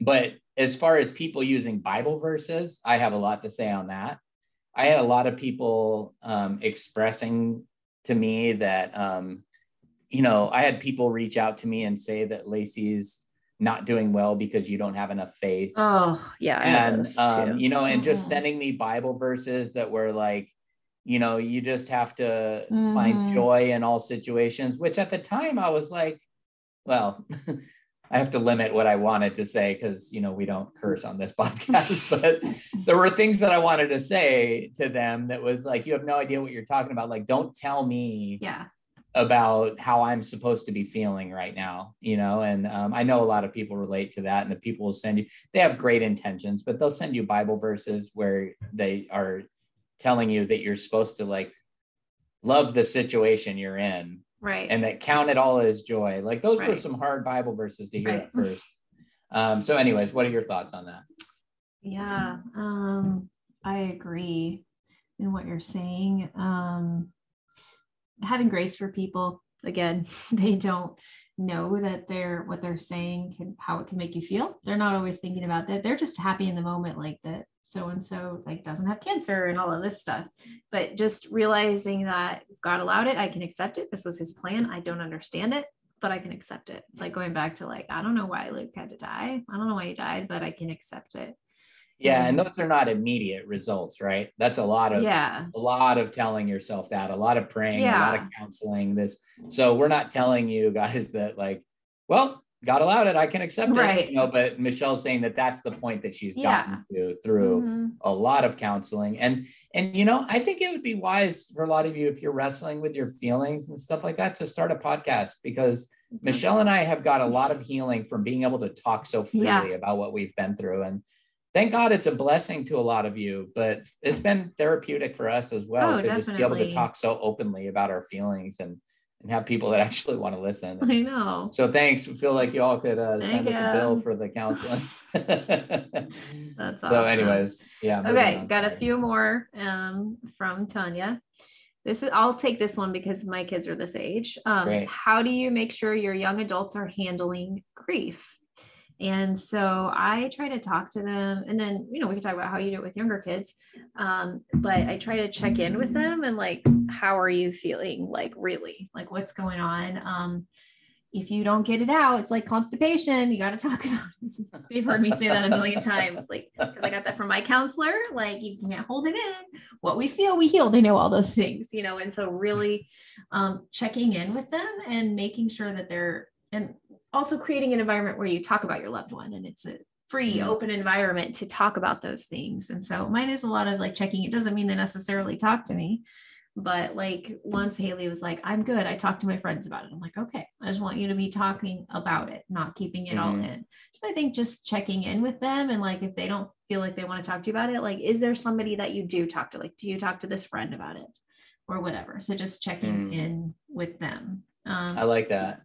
but as far as people using bible verses i have a lot to say on that i had a lot of people um expressing to me that um you know i had people reach out to me and say that lacey's not doing well because you don't have enough faith. Oh, yeah. and, um, you know, and just mm-hmm. sending me Bible verses that were like, you know, you just have to mm-hmm. find joy in all situations, which at the time I was like, well, *laughs* I have to limit what I wanted to say because, you know, we don't curse on this *laughs* podcast, but there were things that I wanted to say to them that was like, you have no idea what you're talking about. Like, don't tell me. Yeah about how I'm supposed to be feeling right now, you know. And um, I know a lot of people relate to that, and the people will send you. They have great intentions, but they'll send you Bible verses where they are telling you that you're supposed to like love the situation you're in, right? And that count it all as joy. Like those right. were some hard Bible verses to hear right. at first. Um, so, anyways, what are your thoughts on that? Yeah, um, I agree in what you're saying. Um, having grace for people again *laughs* they don't know that they're what they're saying can how it can make you feel they're not always thinking about that they're just happy in the moment like that so and so like doesn't have cancer and all of this stuff. But just realizing that god allowed it i can accept it. This was his plan. I don't understand it but i can accept it. Like going back to like i don't know why luke had to die. I don't know why he died but i can accept it. Yeah, and those are not immediate results, right? That's a lot of yeah, a lot of telling yourself that, a lot of praying, yeah. a lot of counseling. This, so we're not telling you guys *laughs* that like, well, God allowed it, I can accept right. it, you know. But Michelle's saying that that's the point that she's yeah. gotten to through mm-hmm. a lot of counseling, and and you know, I think it would be wise for a lot of you if you're wrestling with your feelings and stuff like that to start a podcast because Michelle and I have got a lot of healing from being able to talk so freely yeah. about what we've been through and thank God it's a blessing to a lot of you, but it's been therapeutic for us as well oh, to definitely. just be able to talk so openly about our feelings and and have people that *laughs* actually want to listen. I know. So thanks. We feel like you all could uh, send us a bill for the counseling. *laughs* That's awesome. So, anyways, yeah. Okay, got a few more um, from Tanya. This is I'll take this one because my kids are this age. Um, how do you make sure your young adults are handling grief? And so I try to talk to them, and then you know we can talk about how you do it with younger kids. Um, but I try to check in with them and like, how are you feeling? Like really, like what's going on? Um, if you don't get it out, it's like constipation. You got to talk about. It. *laughs* You've heard me say that a million times, like because I got that from my counselor. Like you can't hold it in. What we feel, we heal. They know all those things, you know. And so really, um, checking in with them and making sure that they're and also creating an environment where you talk about your loved one and it's a free mm-hmm. open environment to talk about those things. And so mine is a lot of like checking. It doesn't mean they necessarily talk to me but like once haley was like i'm good i talked to my friends about it. I'm like okay i just want you to be talking about it not keeping it mm-hmm. all in. So i think just checking in with them and like if they don't feel like they want to talk to you about it like is there somebody that you do talk to? Like do you talk to this friend about it or whatever? So just checking mm. in with them. Um, i like that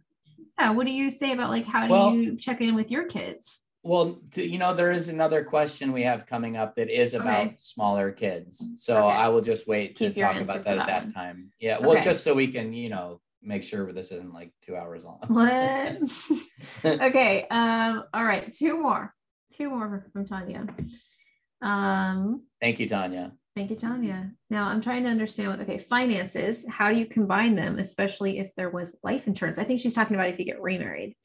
yeah what do you say about like how do you check in with your kids well you know there is another question we have coming up that is about okay. smaller kids so okay. i will just wait Keep to talk about that, that at that one. time yeah okay. well just so we can you know make sure this isn't like two hours long what *laughs* okay um all right two more two more from tanya um thank you tanya Thank you, Tanya. Now I'm trying to understand what, okay, finances, how do you combine them, especially if there was life insurance? I think she's talking about if you get remarried.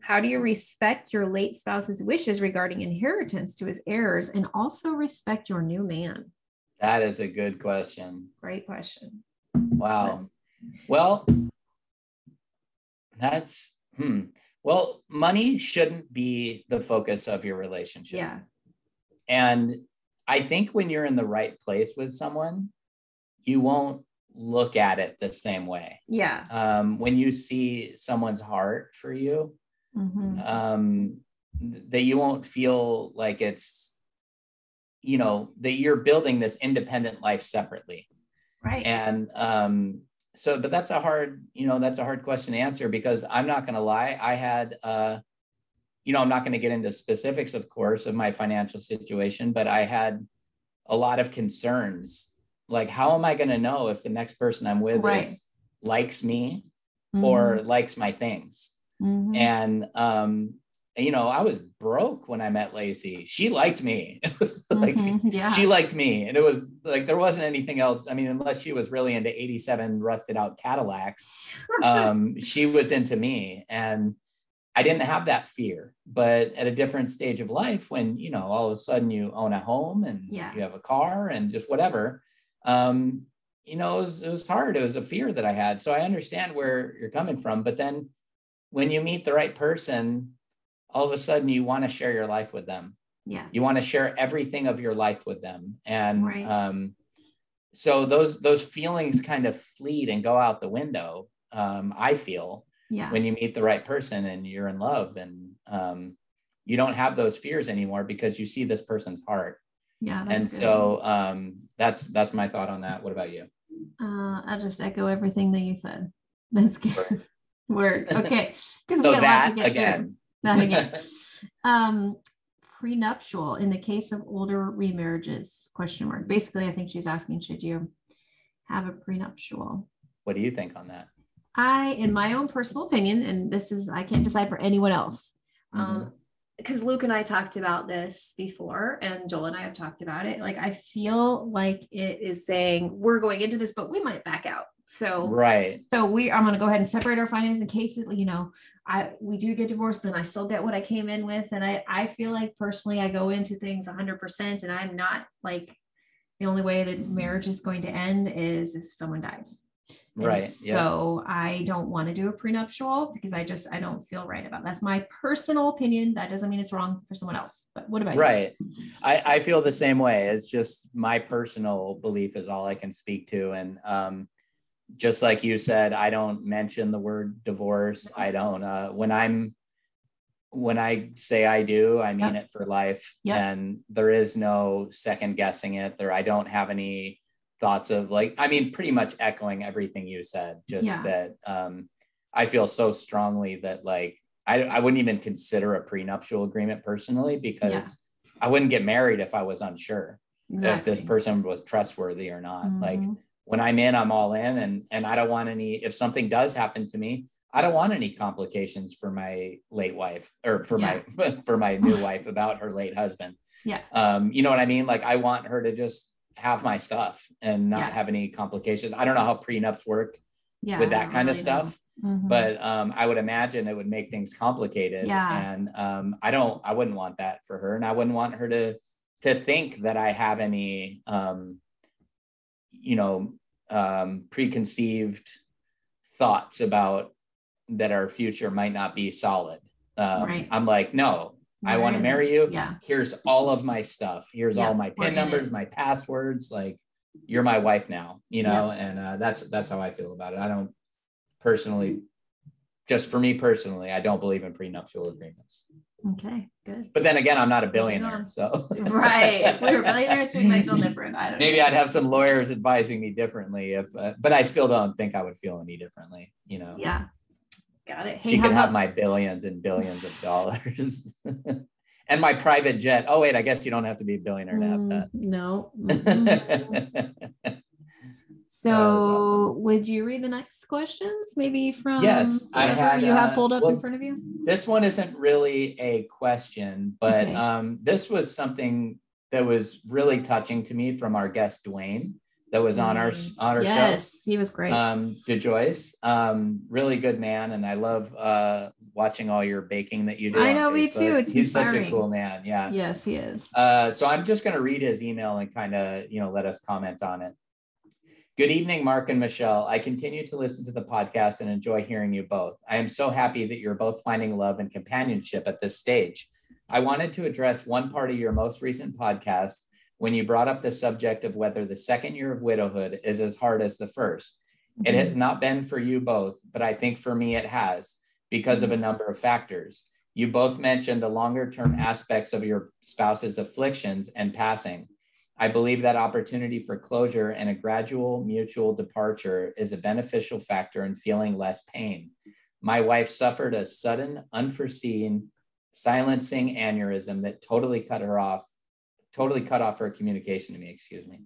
How do you respect your late spouse's wishes regarding inheritance to his heirs and also respect your new man? That is a good question. Great question. Wow. Well, that's, hmm. Well, money shouldn't be the focus of your relationship. Yeah. And I think when you're in the right place with someone, you won't look at it the same way. Yeah. Um, when you see someone's heart for you, Mhm. um, that you won't feel like it's, you know, that you're building this independent life separately. Right. And um, so, but that's a hard, you know, that's a hard question to answer because I'm not going to lie. I had, uh, you know, I'm not going to get into specifics, of course, of my financial situation, but I had a lot of concerns. Like, how am I going to know if the next person I'm with Right. is likes me or likes my things? Mhm. And um, you know, I was broke when I met Lacey. She liked me. *laughs* It was like Mhm. yeah. she liked me, and it was like there wasn't anything else. I mean, unless she was really into '87 rusted out Cadillacs, *laughs* um, she was into me, and I didn't have that fear. But at a different stage of life, when you know, all of a sudden you own a home and Yeah. you have a car and just whatever, um, you know, it was, it was hard. It was a fear that I had. So I understand where you're coming from. But then when you meet the right person, all of a sudden you want to share your life with them. yeah. You want to share everything of your life with them. And Right. um, so those those feelings kind of fleet and go out the window. Um, I feel Yeah. when you meet the right person and you're in love and um, you don't have those fears anymore because you see this person's heart. yeah. That's and good. so um, that's that's my thought on that. What about you? Uh, I'll just echo everything that you said. *laughs* That's good. *laughs* Word. *laughs* Okay. Because So we got a lot that to get through. again. That again. um, prenuptial in the case of older remarriages? Question mark. Basically, I think she's asking, should you have a prenuptial? what do you think on that? I, in my own personal opinion, and this is I can't decide for anyone else. Mm-hmm. Um, because Luke and I talked about this before, and Joel and I have talked about it. Like, I feel like it is saying we're going into this, but we might back out. So, Right. so we I'm gonna go ahead and separate our finances in case it, you know, I we do get divorced, then I still get what I came in with. And I I feel like personally I go into things 100% and I'm not like the only way that marriage is going to end is if someone dies. And Right. Yeah. So I don't want to do a prenuptial because I just I don't feel right about that's my personal opinion. That doesn't mean it's wrong for someone else. But what about you? Right. I, I feel the same way. It's just my personal belief is all I can speak to. And um, just like you said, I don't mention the word divorce. I don't. Uh, when I'm when I say I do, I mean Yep. it for life. Yep. And there is no second guessing it. There, I don't have any thoughts of like, I mean, pretty much echoing everything you said, just Yeah. that um, I feel so strongly that like I, I wouldn't even consider a prenuptial agreement personally because I wouldn't get married if I was unsure if this person was trustworthy or not. Like Mhm. when I'm in, I'm all in and and I don't want any if something does happen to me, I don't want any complications for my late wife or for my *laughs* for my new wife about her late husband. Yeah. Um, you know what I mean? Like I want her to just have my stuff and not Yeah. have any complications. I don't know how prenups work yeah, with that kind of really know. stuff Mhm. but um, I would imagine it would make things complicated. Yeah. And um, I don't, I wouldn't want that for her, and I wouldn't want her to to think that I have any, um, you know, um, preconceived thoughts about that our future might not be solid. Um, Right. I'm like, no, I want to marry you. Yeah. Here's all of my stuff. Here's Yeah, all my pin numbers, it. my passwords. Like, you're my wife now, you know, and uh, that's that's how I feel about it. I don't personally, just for me personally, I don't believe in prenuptial agreements. Okay, good. But then again, I'm not a billionaire, on. so *laughs* Right. If we were billionaires, we might *laughs* feel different. I don't maybe know. I'd have some lawyers advising me differently. If, uh, but I still don't think I would feel any differently. You know, Yeah. Got it. Hey, she could have my billions and billions of dollars. *laughs* And my private jet. Oh wait, I guess you don't have to be a billionaire to have Mm, No. Mm-mm. *laughs* So, awesome. would you read the next questions? Maybe from Yes, I had, you have uh, pulled up well, in front of you. this one isn't really a question, but Okay. um, this was something that was really touching to me from our guest Dwayne that was on our Mm. on our show. yes, he was great. Um, DeJoyce, um, really good man, and I love uh, watching all your baking that you do. I know, me too. It's He's such a cool man. Yeah. yes, he is. Uh, so I'm just going to read his email and kind of, you know, let us comment on it. Good evening, Mark and Michelle. I continue to listen to the podcast and enjoy hearing you both. I am so happy that you're both finding love and companionship at this stage. I wanted to address one part of your most recent podcast when you brought up the subject of whether the second year of widowhood is as hard as the first. It has not been for you both, but I think for me it has because of a number of factors. You both mentioned the longer term aspects of your spouse's afflictions and passing. I believe that opportunity for closure and a gradual mutual departure is a beneficial factor in feeling less pain. My wife suffered a sudden, unforeseen, silencing aneurysm that totally cut her off, totally cut off her communication to me, excuse me.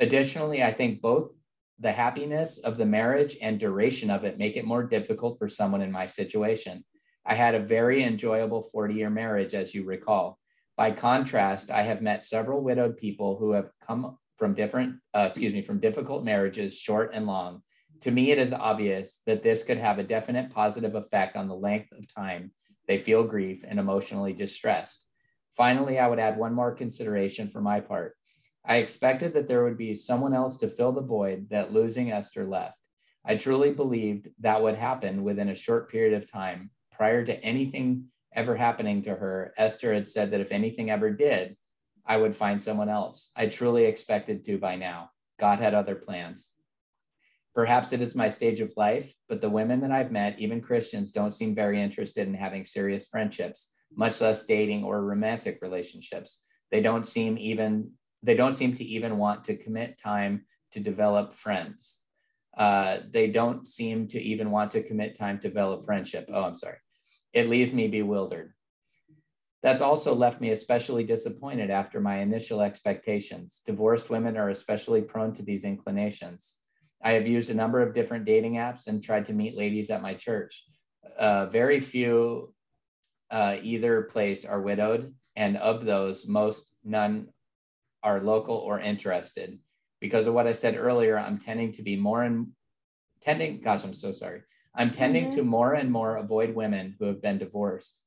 Additionally, I think both the happiness of the marriage and duration of it make it more difficult for someone in my situation. I had a very enjoyable 40 year marriage, as you recall. By contrast, I have met several widowed people who have come from different, uh, excuse me, from difficult marriages, short and long. To me, it is obvious that this could have a definite positive effect on the length of time they feel grief and emotionally distressed. Finally, I would add one more consideration for my part. I expected that there would be someone else to fill the void that losing Esther left. I truly believed that would happen within a short period of time. Prior to anything ever happening to her, Esther had said that if anything ever did, I would find someone else. I truly expected to by now. God had other plans. Perhaps it is my stage of life, but the women that I've met, even Christians, don't seem very interested in having serious friendships, much less dating or romantic relationships. They don't seem even they don't seem to even want to commit time to develop friends. Uh, they don't seem to even want to commit time to develop friendship. Oh, I'm sorry. It leaves me bewildered. That's also left me especially disappointed after my initial expectations. Divorced women are especially prone to these inclinations. I have used a number of different dating apps and tried to meet ladies at my church. Uh, very few uh, either place are widowed, and of those, most none are local or interested. Because of what I said earlier, I'm tending to be more and tending, gosh, I'm so sorry. I'm tending Mhm. to more and more avoid women who have been divorced.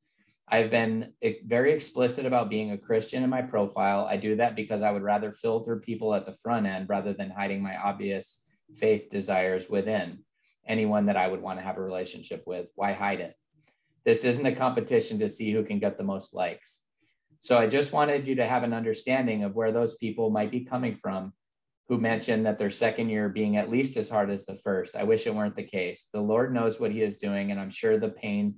I've been very explicit about being a Christian in my profile. I do that because I would rather filter people at the front end rather than hiding my obvious faith desires within anyone that I would want to have a relationship with. Why hide it? This isn't a competition to see who can get the most likes. So I just wanted you to have an understanding of where those people might be coming from who mentioned that their second year being at least as hard as the first. I wish it weren't the case. The Lord knows what he is doing, and I'm sure the pain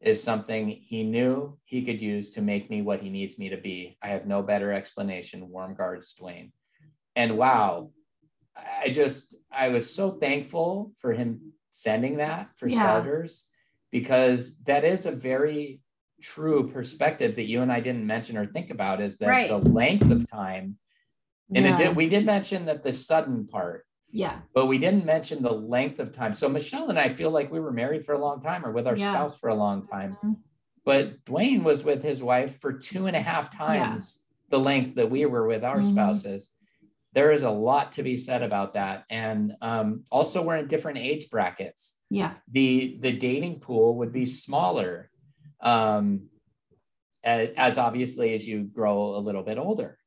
is something he knew he could use to make me what he needs me to be. I have no better explanation. Warm guards, Dwayne. And wow, I just, I was so thankful for him sending that for Yeah. starters, because that is a very true perspective that you and I didn't mention or think about is that Right. the length of time. And yeah. it did, we did mention that the sudden part, yeah. but we didn't mention the length of time. So Michelle and I feel like we were married for a long time or with our Yeah. spouse for a long time. Mhm. But Dwayne was with his wife for two and a half times the length that we were with our Mhm. spouses. There is a lot to be said about that. And um, also, we're in different age brackets. Yeah. The the dating pool would be smaller, um, as, as obviously as you grow a little bit older.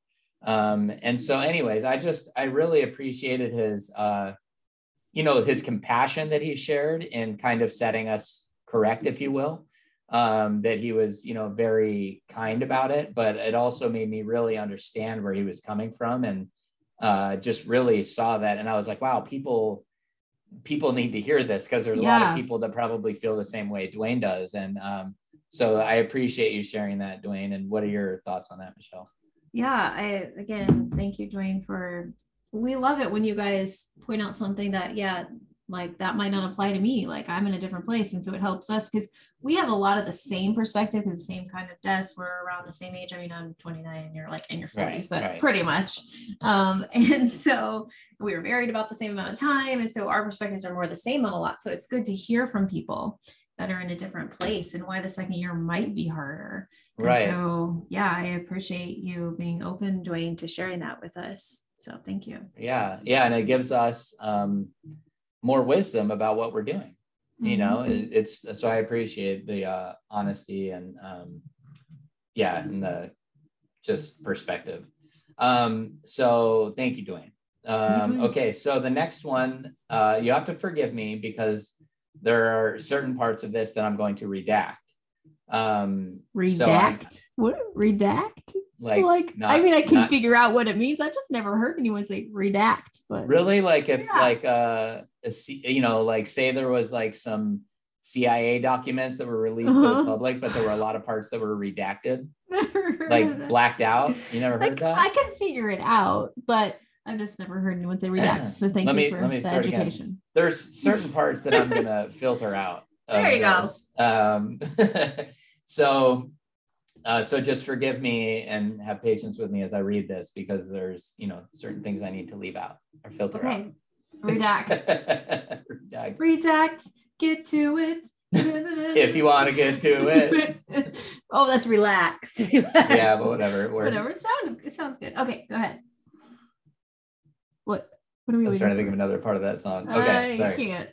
Um, and so, anyways, I just I really appreciated his uh, you know his compassion that he shared in kind of setting us correct, if you will. Um, that he was you know very kind about it, but it also made me really understand where he was coming from and uh, just really saw that. And I was like, wow, people people need to hear this because there's a lot of people that probably feel the same way Dwayne does. And um, so I appreciate you sharing that, Dwayne. And what are your thoughts on that, Michelle? Yeah. I again thank you, Dwayne, for we love it when you guys point out something that, yeah, like that might not apply to me. Like I'm in a different place. And so it helps us because we have a lot of the same perspective and the same kind of desk We're around the same age. I mean, I'm 29 and you're like in your 40s, Right, but right. pretty much. Um, *laughs* and so we were married about the same amount of time. And so our perspectives are more the same on a lot. So it's good to hear from people that are in a different place and why the second year might be harder. And Right. so yeah, I appreciate you being open, Dwayne, to sharing that with us. So thank you. yeah yeah and it gives us um more wisdom about what we're doing you know Mhm. it, it's so i appreciate the uh honesty and um yeah and the just perspective um so thank you dwayne um Mhm. okay so the next one uh you have to forgive me because there are certain parts of this that i'm going to redact um so redact. what redact? Like, Like, not- I mean, I can not- figure out what it means. I've just never heard anyone say redact, but really like if Yeah. like uh a C, you know like say there was like some cia documents that were released to Uh-huh. the public but there were a lot of parts that were redacted never heard of like blacked out you never heard that I can figure it out, but I've just never heard anyone say redact. *clears throat* So thank Let you me- for let me the start again. education. there's certain parts that i'm gonna *laughs* filter out There you go. um *laughs* so uh, so just forgive me and have patience with me as I read this because there's you know certain things I need to leave out or filter Okay. Out. Redact. *laughs* redact. Get to it. *laughs* if you want to get to it. *laughs* oh, that's relax. Yeah, but whatever. It works. Whatever. It sounds it sounds good. Okay, go ahead. What what are we I was trying to think of another part of that song. Okay, I sorry.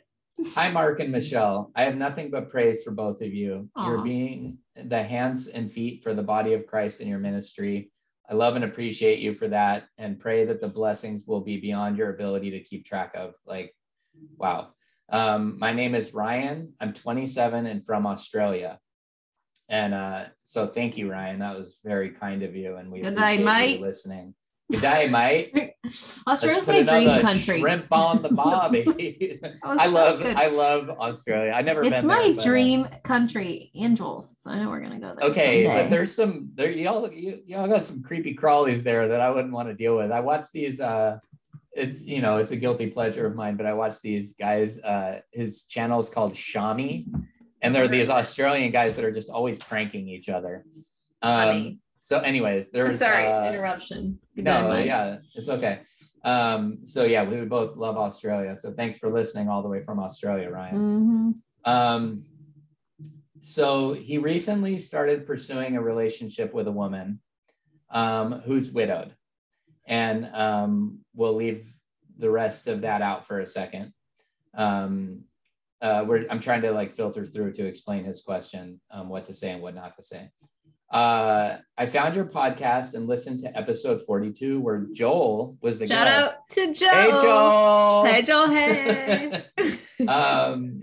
Hi, Mark and Michelle. I have nothing but praise for both of you. You're being the hands and feet for the body of Christ in your ministry. I love and appreciate you for that and pray that the blessings will be beyond your ability to keep track of. Like, wow. Um, my name is Ryan. I'm 27 and from Australia. And uh, so thank you, Ryan. That was very kind of you. And we Good appreciate you listening. Good day, mate. *laughs* Australia's my dream country. Shrimp on the bobby. *laughs* I love good. I love Australia. I never it's been my there, but, uh, dream country, Angels. So I know we're gonna go there. okay, someday. but there's some there y'all you, y'all got some creepy crawlies there that I wouldn't want to deal with. I watch these uh it's you know it's a guilty pleasure of mine, but I watch these guys uh his channel is called Shami and they're these Australian guys that are just always pranking each other. Um. So anyways, there's Sorry, uh, interruption. No, yeah, it's okay. Um, so yeah, we would both love Australia. So thanks for listening all the way from Australia, Ryan. Mhm. Um, so he recently started pursuing a relationship with a woman um, who's widowed, and um, we'll leave the rest of that out for a second. Um, uh, I'm trying to like filter through to explain his question, um, what to say and what not to say. Uh, I found your podcast and listened to episode 42 where Joel was the guy. Shout guest. out to Joel. Hey, Joel. Hey, Joel. *laughs* Hey. um,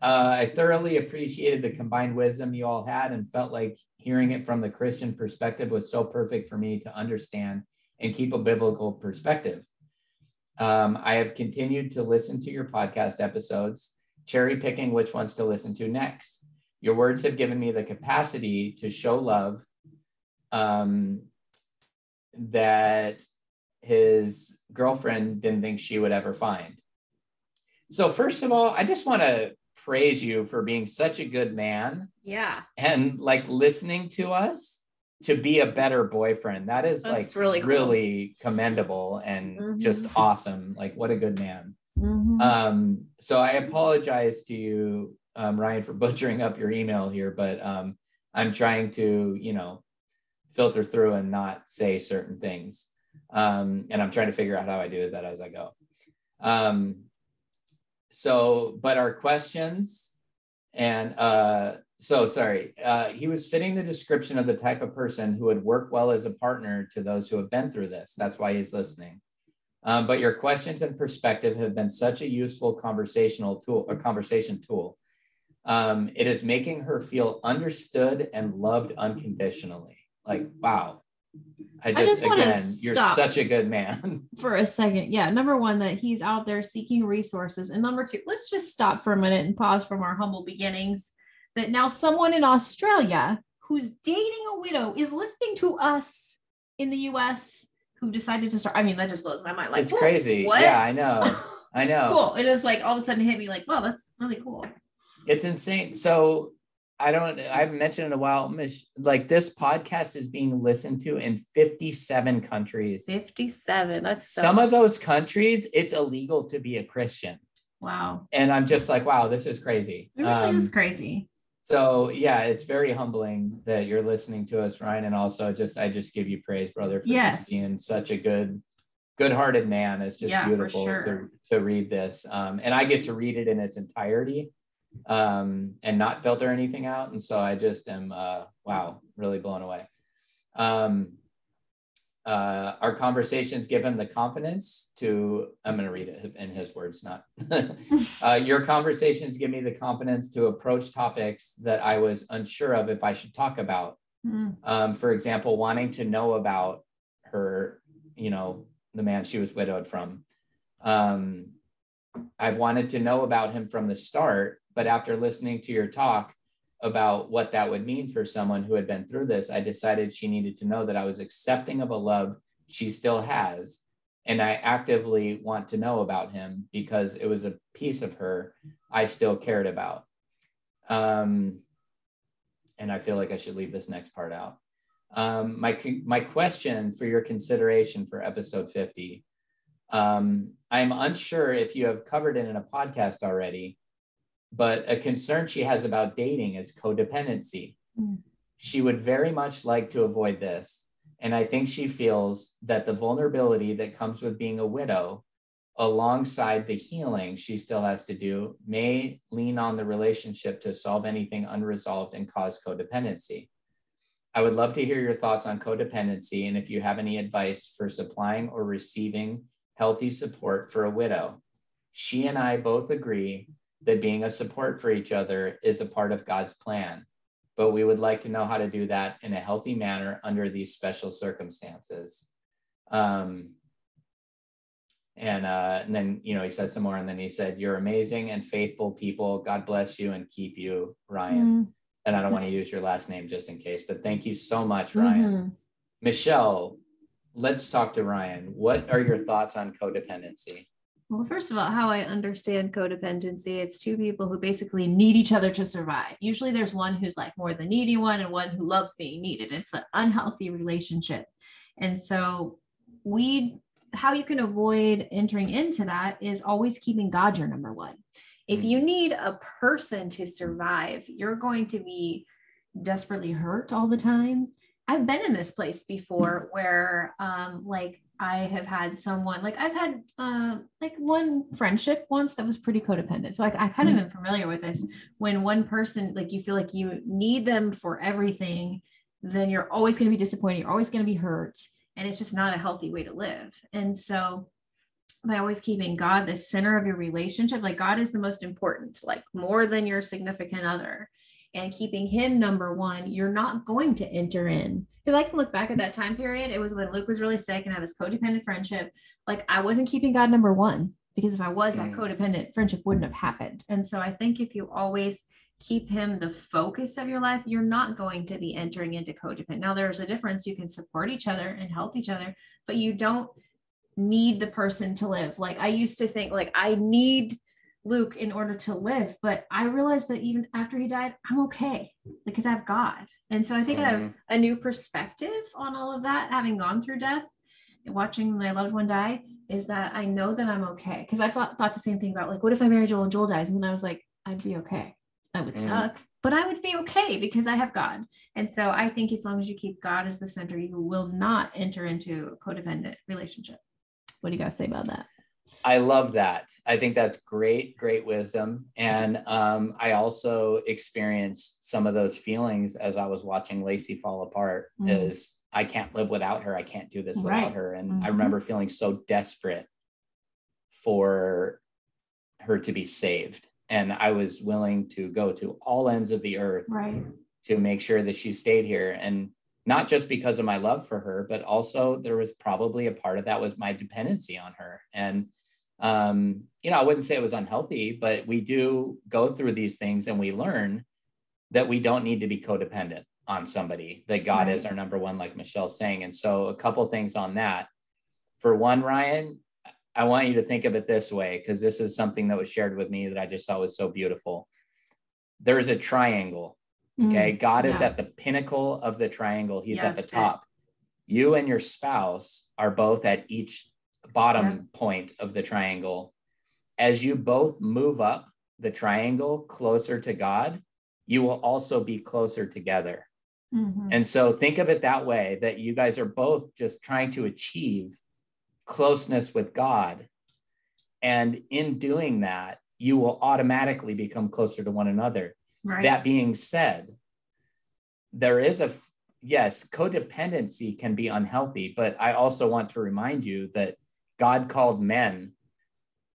uh, I thoroughly appreciated the combined wisdom you all had and felt like hearing it from the Christian perspective was so perfect for me to understand and keep a biblical perspective. Um, I have continued to listen to your podcast episodes, cherry picking which ones to listen to next. Your words have given me the capacity to show love um, that his girlfriend didn't think she would ever find. So, first of all, I just want to praise you for being such a good man yeah, and like listening to us to be a better boyfriend. That is That's like really cool. really commendable and Mhm. just awesome. Like, what a good man. Mhm. Um, so I apologize to you, um, Ryan, for *laughs* butchering up your email here, but um, I'm trying to, you know, filter through and not say certain things. Um, and I'm trying to figure out how I do that as I go. Um, so, but our questions and uh, so sorry, uh, he was fitting the description of the type of person who would work well as a partner to those who have been through this. That's why he's listening. Um, but your questions and perspective have been such a useful conversational tool or conversation tool. Um, it is making her feel understood and loved unconditionally. Like, wow. I just, just again, you're such a good man. *laughs* for a second. Yeah. Number one, that he's out there seeking resources. And number two, let's just stop for a minute and pause from our humble beginnings. That now someone in Australia who's dating a widow is listening to us in the US who decided to start. I mean, that just blows my mind. Like, it's crazy. What? Yeah, I know. *laughs* I know. cool. It just like all of a sudden hit me like, wow, that's really cool. It's insane. So I don't, I haven't mentioned in a while, like this podcast is being listened to in 57 countries. 57. That's so Some of those countries, it's illegal to be a Christian. Wow. And I'm just like, wow, this is crazy. It really Um, is crazy. so yeah, it's very humbling that you're listening to us, Ryan. And also just I just give you praise, brother, for Yes. being such a good, good-hearted man. It's just Yeah, beautiful sure. to, to read this. Um, and I get to read it in its entirety um, and not filter anything out. And so I just am uh, wow, really blown away. Um, uh, our conversations give him the confidence to i'm going to read it in his words not *laughs* uh, your conversations give me the confidence to approach topics that i was unsure of if i should talk about Mm, um, for example wanting to know about her you know the man she was widowed from um, i've wanted to know about him from the start but after listening to your talk about what that would mean for someone who had been through this i decided she needed to know that i was accepting of a love she still has and i actively want to know about him because it was a piece of her i still cared about um, and I feel like I should leave this next part out. Um, my my question for your consideration for episode 50. Um, I'm unsure if you have covered it in a podcast already, but a concern she has about dating is codependency. Mm. She would very much like to avoid this. And I think she feels that the vulnerability that comes with being a widow, alongside the healing she still has to do, may lean on the relationship to solve anything unresolved and cause codependency. I would love to hear your thoughts on codependency and if you have any advice for supplying or receiving healthy support for a widow. She and I both agree that being a support for each other is a part of God's plan, but we would like to know how to do that in a healthy manner under these special circumstances. Um, and, uh, and then, you know, he said some more, and then he said, You're amazing and faithful people. God bless you and keep you, Ryan. mm, And I don't want to use your last name just in case, but thank you so much, Ryan. mhm. Michelle, let's talk to Ryan. What are your thoughts on codependency? Well, first of all, how I understand codependency, it's two people who basically need each other to survive. Usually there's one who's like more the needy one and one who loves being needed. It's an unhealthy relationship. And so we how you can avoid entering into that is always keeping God your number one. If you need a person to survive, you're going to be desperately hurt all the time. I've been in this place before where um like I have had someone like I've had uh, like one friendship once that was pretty codependent. So like I kind of am familiar with this. When one person like you feel like you need them for everything, then you're always going to be disappointed. You're always going to be hurt, and it's just not a healthy way to live. And so by always keeping God the center of your relationship, like God is the most important, like more than your significant other, and keeping Him number one, you're not going to enter in because I can look back at that time period. It was when Luke was really sick and had this codependent friendship. Like I wasn't keeping God number one because if I was, that Mm. codependent friendship wouldn't have happened. And so I think if you always keep him the focus of your life, you're not going to be entering into codependent. Now there's a difference. You can support each other and help each other, but you don't need the person to live. Like I used to think like I need Luke in order to live, but I realized that even after he died, I'm okay because I have God. And so I think I have Mhm. a new perspective on all of that, having gone through death and watching my loved one die, is that I know that I'm okay. Because I thought, thought the same thing about like, what if I marry Joel and Joel dies? And then I was like, I'd be okay. I would Mhm. suck, but I would be okay because I have God. And so I think as long as you keep God as the center, you will not enter into a codependent relationship. What do you guys say about that? I love that. I think that's great, great wisdom. And um, I also experienced some of those feelings as I was watching Lacey fall apart. Mhm. Is I can't live without her. I can't do this without Right. her. And I Mhm. remember feeling so desperate for her to be saved. And I was willing to go to all ends of the earth Right. to make sure that she stayed here and not just because of my love for her but also there was probably a part of that was my dependency on her and um, you know i wouldn't say it was unhealthy but we do go through these things and we learn that we don't need to be codependent on somebody that god is our number one like michelle's saying. And so a couple things on that. For one ryan i want you to think of it this way because this is something that was shared with me that i just thought was so beautiful. There's a triangle Okay. God is Mm, at the pinnacle of the triangle, He's at the top. You and your spouse are both at each bottom Yeah. point of the triangle. as you both move up the triangle closer to God, you will also be closer together. Mhm. And so think of it that way that you guys are both just trying to achieve closeness with God. And in doing that, you will automatically become closer to one another. Right. That being said, there is a yes, codependency can be unhealthy, but I also want to remind you that God called men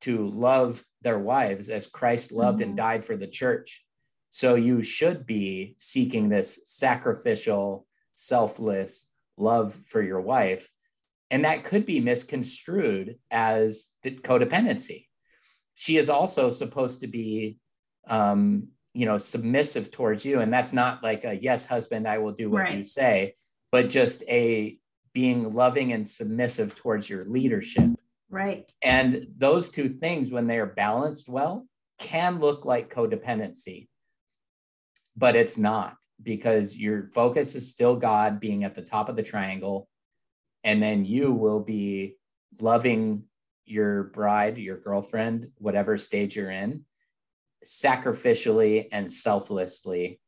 to love their wives as Christ loved Mhm. and died for the church. So you should be seeking this sacrificial, selfless love for your wife. And that could be misconstrued as codependency. She is also supposed to be, um, you know, submissive towards you. And that's not like a yes, husband, I will do what Right. you say, but just a being loving and submissive towards your leadership. right. And those two things, when they are balanced well, can look like codependency, but it's not because your focus is still God being at the top of the triangle. And then you will be loving your bride, your girlfriend, whatever stage you're in, sacrificially and selflessly.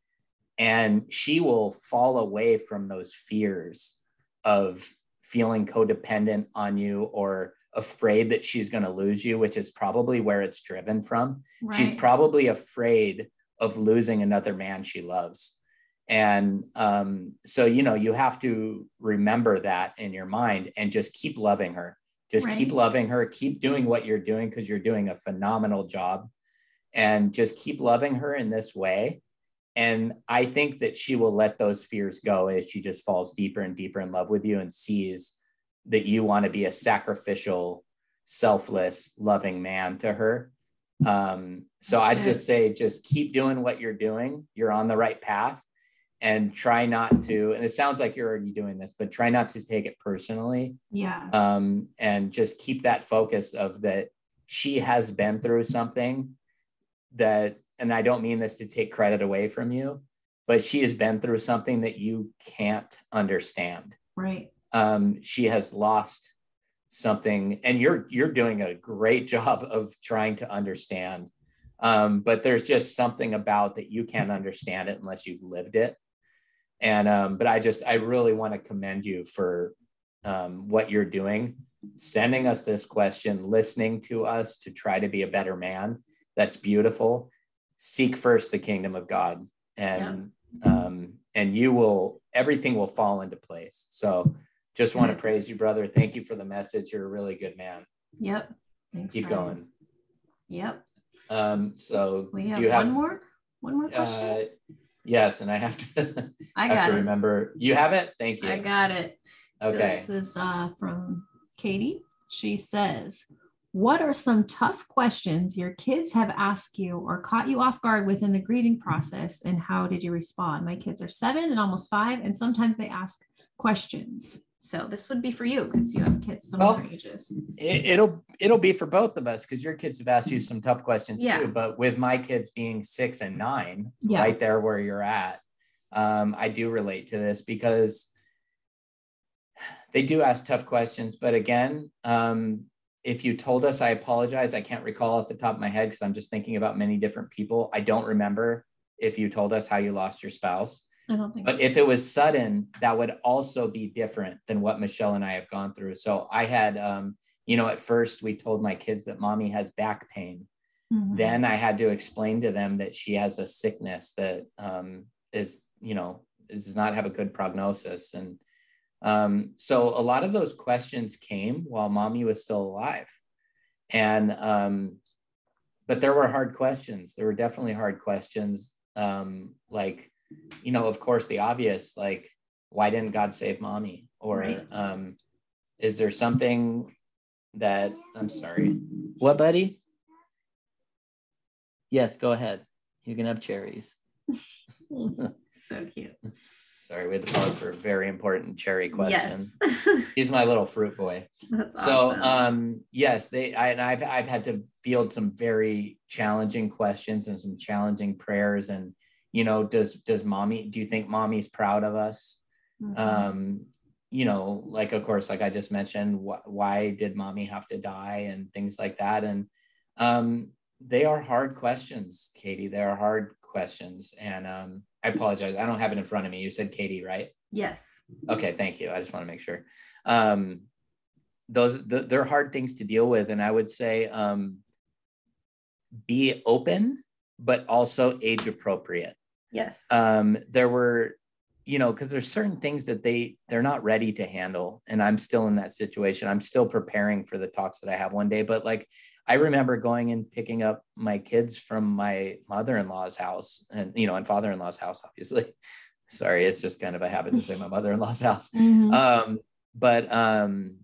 And she will fall away from those fears of feeling codependent on you or afraid that she's going to lose you, which is probably where it's driven from. Right. She's probably afraid of losing another man she loves. And um, so, you know, you have to remember that in your mind and just keep loving her. Just Right. keep loving her, keep doing what you're doing because you're doing a phenomenal job. And just keep loving her in this way. And I think that she will let those fears go as she just falls deeper and deeper in love with you and sees that you want to be a sacrificial, selfless, loving man to her. Um, so I good. just say, just keep doing what you're doing. You're on the right path and try not to, and it sounds like you're already doing this, but try not to take it personally. yeah. Um, and just keep that focus of that she has been through something that, and I don't mean this to take credit away from you, but she has been through something that you can't understand. Right. um, she has lost something and you're you're doing a great *laughs* job of trying to understand. Um, but there's just something about that you can't understand it unless you've lived it. And um, but i just i really want to commend you for um, what you're doing sending us this question listening to us to try to be a better man. That's beautiful seek first the kingdom of god and um, and you will everything will fall into place so just want to praise you brother thank you for the message you're a really good man Yep. Thanks. keep Brian. going Yep. um so We do have one more. One more question. uh, yes and i have to *laughs* I have got to it. remember you have it thank you I got it. So okay this is uh, from Katie. She says, What are some tough questions your kids have asked you or caught you off guard with in the grieving process? And how did you respond? My kids are seven and almost five, and sometimes they ask questions. So this would be for you because you have kids similar Well, ages. it, it'll it'll be for both of us because your kids have asked you some tough questions Yeah. too but with my kids being six and nine Yeah. right there where you're at um, i do relate to this because they do ask tough questions but again um, if you told us i apologize i can't recall off the top of my head because i'm just thinking about many different people i don't remember if you told us how you lost your spouse I don't think but if it was sudden, that would also be different than what Michelle and I have gone through. So I had, um, you know, at first we told my kids that mommy has back pain. Mhm. Then I had to explain to them that she has a sickness that um, is, you know, does not have a good prognosis. And um, so a lot of those questions came while mommy was still alive. And, um, but there were hard questions. There were definitely hard questions. Um, like, you know, of course, the obvious, like, why didn't God save mommy? Or Right. um, is there something that I'm sorry? What, buddy? Yes, go ahead. You can have cherries. *laughs* so cute. Sorry, we had to pause for a very important cherry question. Yes. *laughs* He's my little fruit boy. That's So, awesome. um, yes, they I, and I've I've had to field some very challenging questions and some challenging prayers. And you know, does does mommy? Do you think mommy's proud of us? Mhm. Um, you know, like of course, like I just mentioned, wh- why did mommy have to die and things like that. And Um, they are hard questions, Katie. They are hard questions. And um, I apologize. I don't have it in front of me. You said Katie, right? Yes. Okay, thank you. I just want to make sure. Um, those the, they're hard things to deal with, and I would say um, be open, but also age appropriate. Yes. Um, there were, you know, because there's certain things that they they're not ready to handle, and I'm still in that situation. I'm still preparing for the talks that I have one day, but like I remember going and picking up my kids from my mother-in-law's house and you know and father-in-law's house obviously. *laughs* Sorry it's just kind of a habit to say my mother-in-law's house. *laughs* Mm-hmm. um, but um,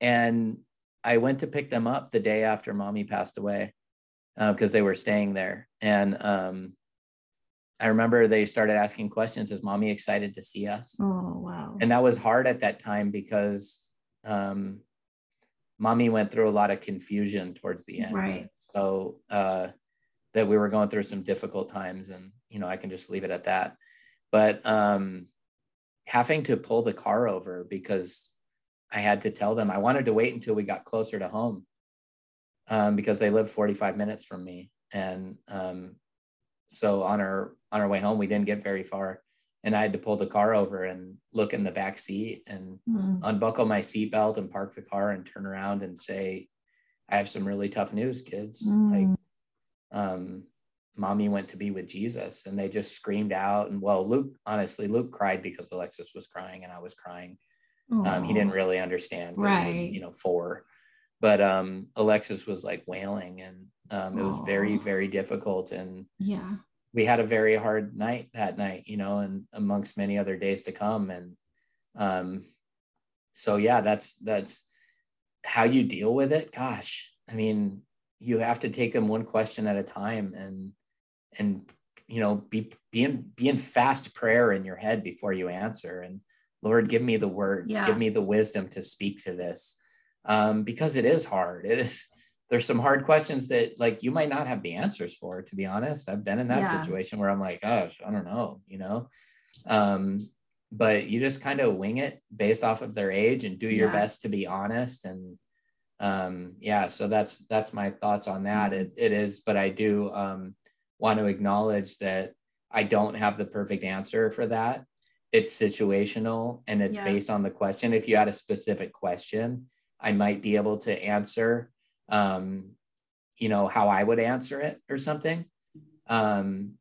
and i went to pick them up the day after mommy passed away because uh, they were staying there. And um, i remember they started asking questions is mommy excited to see us? Oh wow. And that was hard at that time because um, mommy went through a lot of confusion towards the end. Right. So uh, that we were going through some difficult times, and you know, I can just leave it at that. But um, having to pull the car over because I had to tell them I wanted to wait until we got closer to home um, because they live 45 minutes from me, and um, so on our on our way home, we didn't get very far and I had to pull the car over and look in the back seat and mm. unbuckle my seatbelt and park the car and turn around and say, I have some really tough news, kids. Mm. Like, um, mommy went to be with Jesus and they just screamed out. And well, Luke, honestly, Luke cried because Alexis was crying and I was crying. Um, he didn't really understand. Right. Was, you know, four, but um, Alexis was like wailing and um, it was very, very difficult. And yeah, we had a very hard night that night, you know, and amongst many other days to come. And um, so yeah, that's that's how you deal with it. Gosh, I mean, you have to take them one question at a time and and you know be be in be in fast prayer in your head before you answer. And Lord, give me the words, yeah. give me the wisdom to speak to this. Um, because it is hard. It is there's some hard questions that like you might not have the answers for to be honest i've been in that yeah. situation where i'm like gosh i don't know you know um but you just kind of wing it based off of their age and do your yeah. best to be honest and um yeah so that's that's my thoughts on that mm-hmm. it, it is but i do um want to acknowledge that i don't have the perfect answer for that it's situational and it's yeah. based on the question if you had a specific question i might be able to answer um, you know, how I would answer it or something. Um,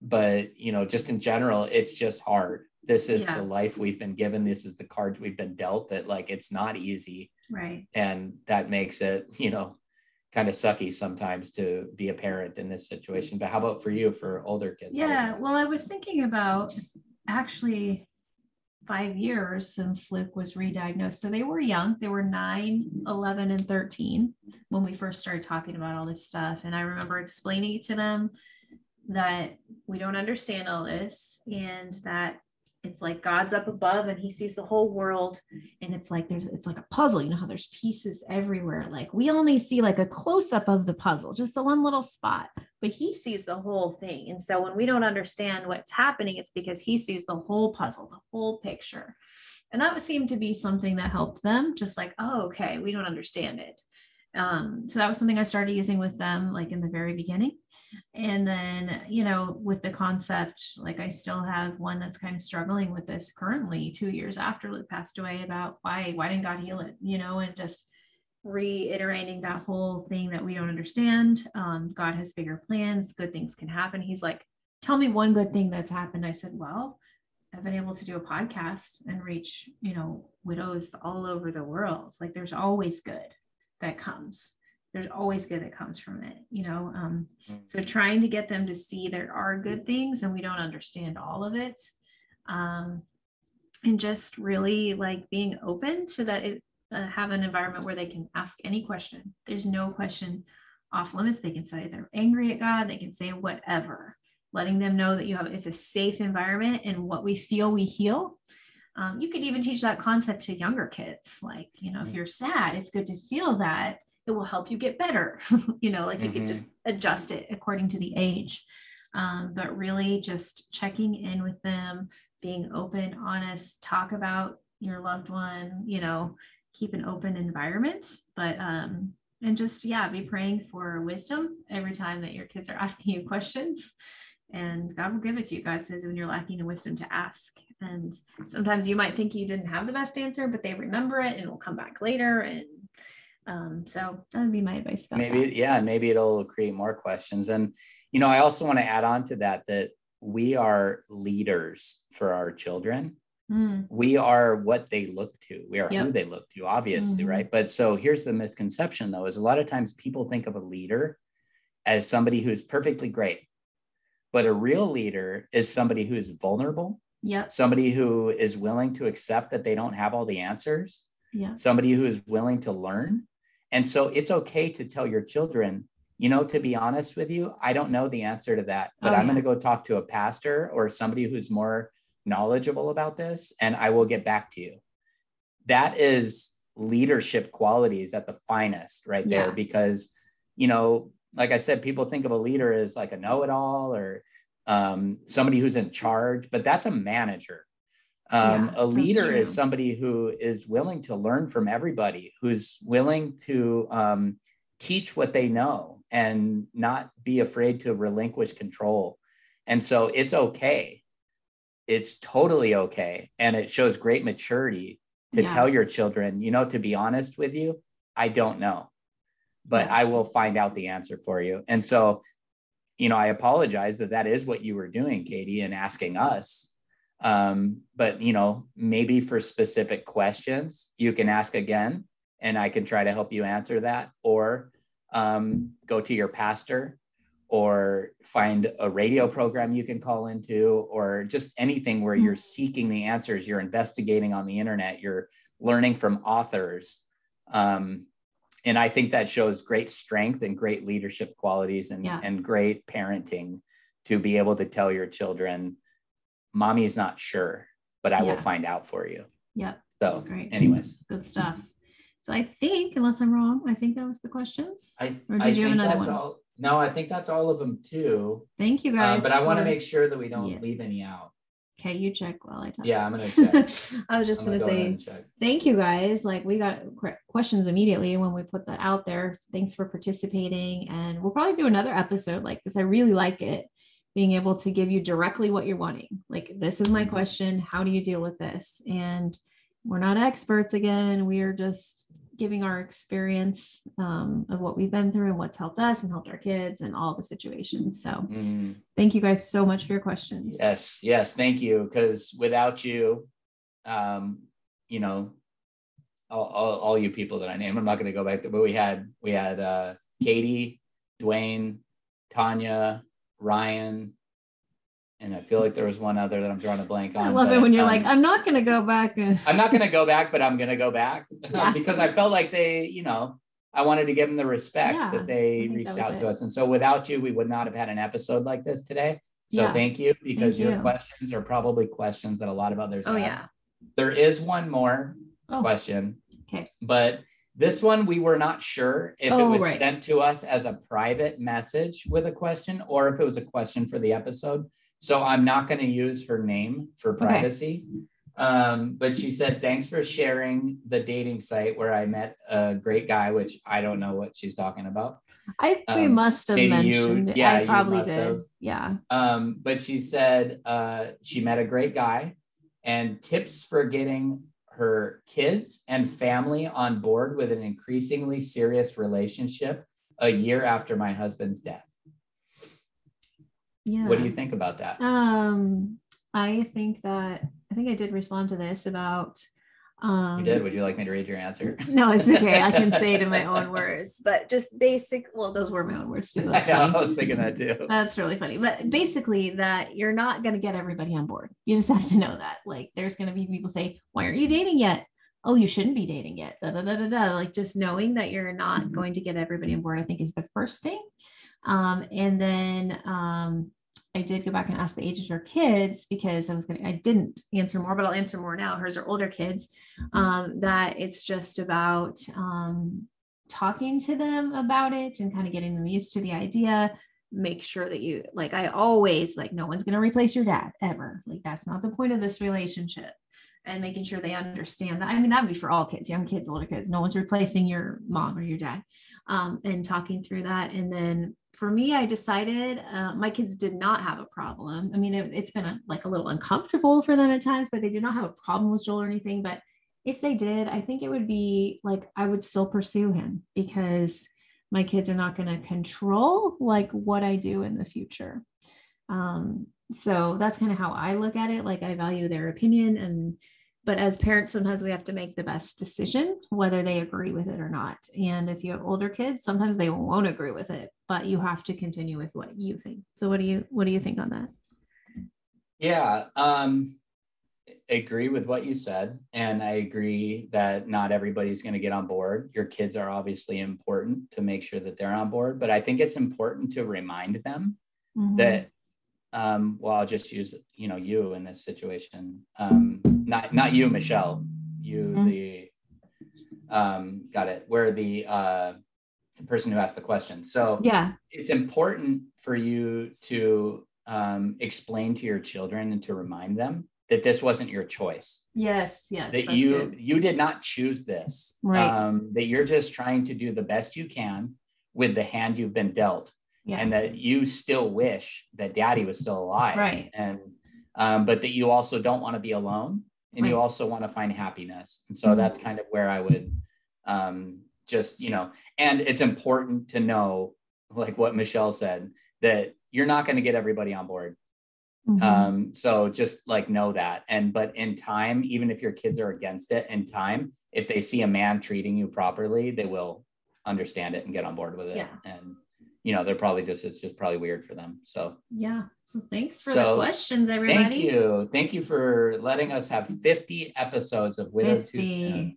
but you know, just in general, it's just hard. This is yeah. the life we've been given. This is the cards we've been dealt that like it's not easy. Right. And that makes it, you know, kind of sucky sometimes to be a parent in this situation. But how about for you for older kids? Yeah. Well, I was thinking about actually five years since Luke was re-diagnosed. So they were young. They were 9, 11, and 13 when we first started talking about all this stuff. And I remember explaining to them that we don't understand all this and that it's like God's up above and he sees the whole world. And it's like there's it's like a puzzle. You know how there's pieces everywhere. Like we only see like a close-up of the puzzle, just the one little spot, but he sees the whole thing. And so when we don't understand what's happening, it's because he sees the whole puzzle, the whole picture. And that seemed to be something that helped them, just like, oh, okay, we don't understand it. Um, so that was something I started using with them like in the very beginning. And then, you know, with the concept, like I still have one that's kind of struggling with this currently, two years after Luke passed away, about why why didn't God heal it? You know, and just reiterating that whole thing that we don't understand. Um, God has bigger plans, good things can happen. He's like, tell me one good thing that's happened. I said, well, I've been able to do a podcast and reach, you know, widows all over the world. Like there's always good that comes. There's always good that comes from it you know um, so mm-hmm. trying to get them to see there are good things and we don't understand all of it um, and just really like being open so that it uh, have an environment where they can ask any question. There's no question off limits. They can say they're angry at god. They can say whatever. Letting them know that you have it's a safe environment and what we feel we heal um, you could even teach that concept to younger kids. Like, you know, if mm-hmm. you're sad, it's good to feel that. It will help you get better. *laughs* you know, like mm-hmm. you can just adjust it according to the age. Um, but really just checking in with them, being open, honest, talk about your loved one, you know, keep an open environment. But um, and just yeah be praying for wisdom every time that your kids are *laughs* asking you questions and god will give it to you god says when you're lacking in wisdom to ask and sometimes you might think you didn't have the best answer but they remember it and it'll come back later and um, so that would be my advice maybe that. yeah maybe it'll create more questions and you know i also want to add on to that that we are leaders for our children Mm. we are what they look to we are Yep. who they look to obviously Mhm. right but so here's the misconception though is a lot of times people think of a leader as somebody who's perfectly great but a real leader is somebody who is vulnerable Yeah. somebody who is willing to accept that they don't have all the answers Yeah. somebody who is willing to learn and so it's okay to tell your children you know to be honest with you i don't know the answer to that but Oh, i'm yeah. going to go talk to a pastor or somebody who's more knowledgeable about this and i will get back to you that is leadership qualities at the finest right there because you know like i said people think of a leader as like a know-it-all or um, somebody who's in charge but that's a manager. Um, Yeah, a leader is somebody who is willing to learn from everybody who's willing to um, teach what they know and not be afraid to relinquish control. And so it's okay. It's totally okay. And it shows great maturity to Yeah. tell your children you know to be honest with you i don't know but i will find out the answer for you. And so you know i apologize that that is what you were doing katie and asking us. Um, but you know maybe for specific questions you can ask again and i can try to help you answer that. Or um, go to your pastor or find a radio program you can call into or just anything where you're seeking the answers you're investigating on the internet you're learning from authors. Um, and i think that shows great strength and great leadership qualities and, Yeah. and great parenting to be able to tell your children mommy is not sure but i Yeah. will find out for you Yep. so That's great. anyways Good stuff. So I think, unless I'm wrong, I think that was the questions. i, Or I did you have another that's one? all no i think that's all of them too Thank you Uh, guys. but i want to make sure that we don't Yes. leave any out Okay, you check while I talk. yeah i'm gonna *laughs* check I was just I'm gonna go say thank you guys. Like we got que- questions immediately when we put that out there. Thanks for participating, and we'll probably do another episode like this. I really like it, being able to give you directly what you're wanting. Like this is my Mhm. question. How do you deal with this? And we're not experts again. We are just giving our experience um, of what we've been through and what's helped us and helped our kids and all the situations. So Mm, thank you guys so much for your questions. yes yes thank you because without you um you know all, all, all you people that i named i'm not going to go back to but we had we had uh katie dwayne tanya ryan and i feel like there was one other that i'm drawing a blank on I love it when you're um, like, I'm not gonna go back and I'm not going to go back, but I'm going to go back *laughs* Yeah. because I felt like they, you know, I wanted to give them the respect Yeah, that they reached that out to us. And so without you, we would not have had an episode like this today. So Yeah. thank you because Thank your you. questions are probably questions that a lot of others oh have. yeah. There is one more Oh. question. Okay. But this one, we were not sure if it Oh, was right. sent to us as a private message with a question or if it was a question for the episode. So I'm not going to use her name for Okay. privacy. Um, but she said, thanks for sharing the dating site where I met a great guy, which I don't know what she's talking about. I think we Um, must have maybe you- mentioned yeah, I probably did. have. Yeah. Um, but she said uh, she met a great guy and tips for getting her kids and family on board with an increasingly serious relationship a year after my husband's death. Yeah. What do you think about that? Um, I think that I think I did respond to this about um you did. Would you like me to read your answer? No, it's okay. I can say it in my *laughs* own words, but just basic. Well, those were my own words too. *laughs* I know. I was thinking that too. That's really funny. But basically, that you're not going to get everybody on board. You just have to know that. Like, there's going to be people say, Why aren't you dating yet? Oh, you shouldn't be dating yet. Da, da, da, da, da. Like, just knowing that you're not Mhm. going to get everybody on board, I think is the first thing. Um, and then um, I did go back and ask the age of her kids because I was going to, I didn't answer more, but I'll answer more now. Hers are older kids. Um, that it's just about um, talking to them about it and kind of getting them used to the idea make sure that you like i always like no one's going to replace your dad ever like that's not the point of this relationship and making sure they understand that. I mean, that would be for all kids, young kids, older kids. No one's replacing your mom or your dad. Um, and talking through that. And then for me, I decided uh, my kids did not have a problem. I mean, it, has been a, like a little uncomfortable for them at times, but they did not have a problem with Joel or anything. But if they did, I think it would be like I would still pursue him because my kids are not going to control like what I do in the future. Um, so that's kind of how I look at it. Like I value their opinion and but as parents sometimes we have to make the best decision whether they agree with it or not. And if you have older kids sometimes they won't agree with it but you have to continue with what you think. So what do you what do you think on that? Yeah um I agree with what you said. And i agree that not everybody's going to get on board. Your kids are obviously important to make sure that they're on board but i think it's important to remind them mm-hmm. that um, well, I'll just use you know you in this situation. Um, not not you, Michelle. You mm-hmm. the um, got it. Where the uh, the person who asked the question. So yeah, it's important for you to um, explain to your children and to remind them that this wasn't your choice. Yes, yes. That you good. you did not choose this. Right. Um, that you're just trying to do the best you can with the hand you've been dealt yeah. and that you still wish that daddy was still alive right and um, but that you also don't want to be alone and right. you also want to find happiness and so mm-hmm. that's kind of where i would um, just you know and it's important to know like what michelle said that you're not going to get everybody on board mm-hmm. um, so just like know that and but in time even if your kids are against it in time if they see a man treating you properly they will understand it and get on board with it yeah. and you know, they're probably just, it's just probably weird for them. So, yeah. So thanks for so, the questions, everybody. Thank you. Thank you for letting us have 50 episodes of Widowed 50. Too Soon.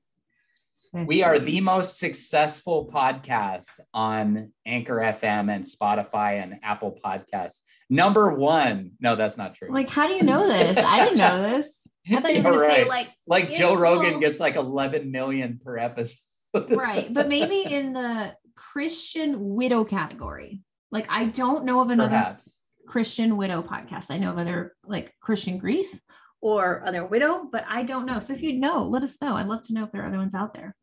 50. We are the most successful podcast on Anchor FM and Spotify and Apple Podcasts. Number one. No, that's not true. Like, how do you know this? I didn't know *laughs* this. I thought you were right. say like like Joe Rogan gets like 11 million per episode. right, but maybe in the Christian widow category. Like I don't know of another Perhaps. Christian widow podcast. I know of other like Christian grief or other widow, but I don't know. So if you know, let us know. I'd love to know if there are other ones out there.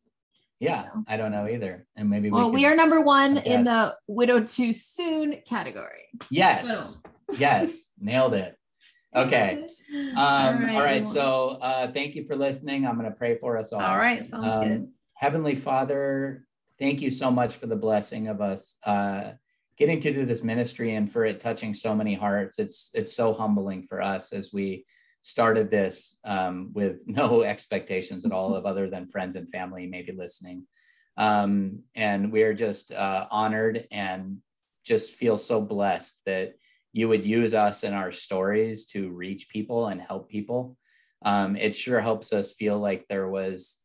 Yeah, so. I don't know either. And maybe well, we, we are number one in the widowed too soon category. Yes. *laughs* yes. Nailed it. Okay. *laughs* Um, all right. All right. So uh, thank you for listening. I'm going to pray for us all. All right. Sounds um, good. Heavenly Father, thank you so much for the blessing of us uh, getting to do this ministry and for it touching so many hearts. It's it's so humbling for us as we started this um, with *laughs* no expectations at all of other than friends and family maybe listening. Um, and we are just uh, honored and just feel so blessed that you would use us in our stories to reach people and help people. Um, it sure helps us feel like there was,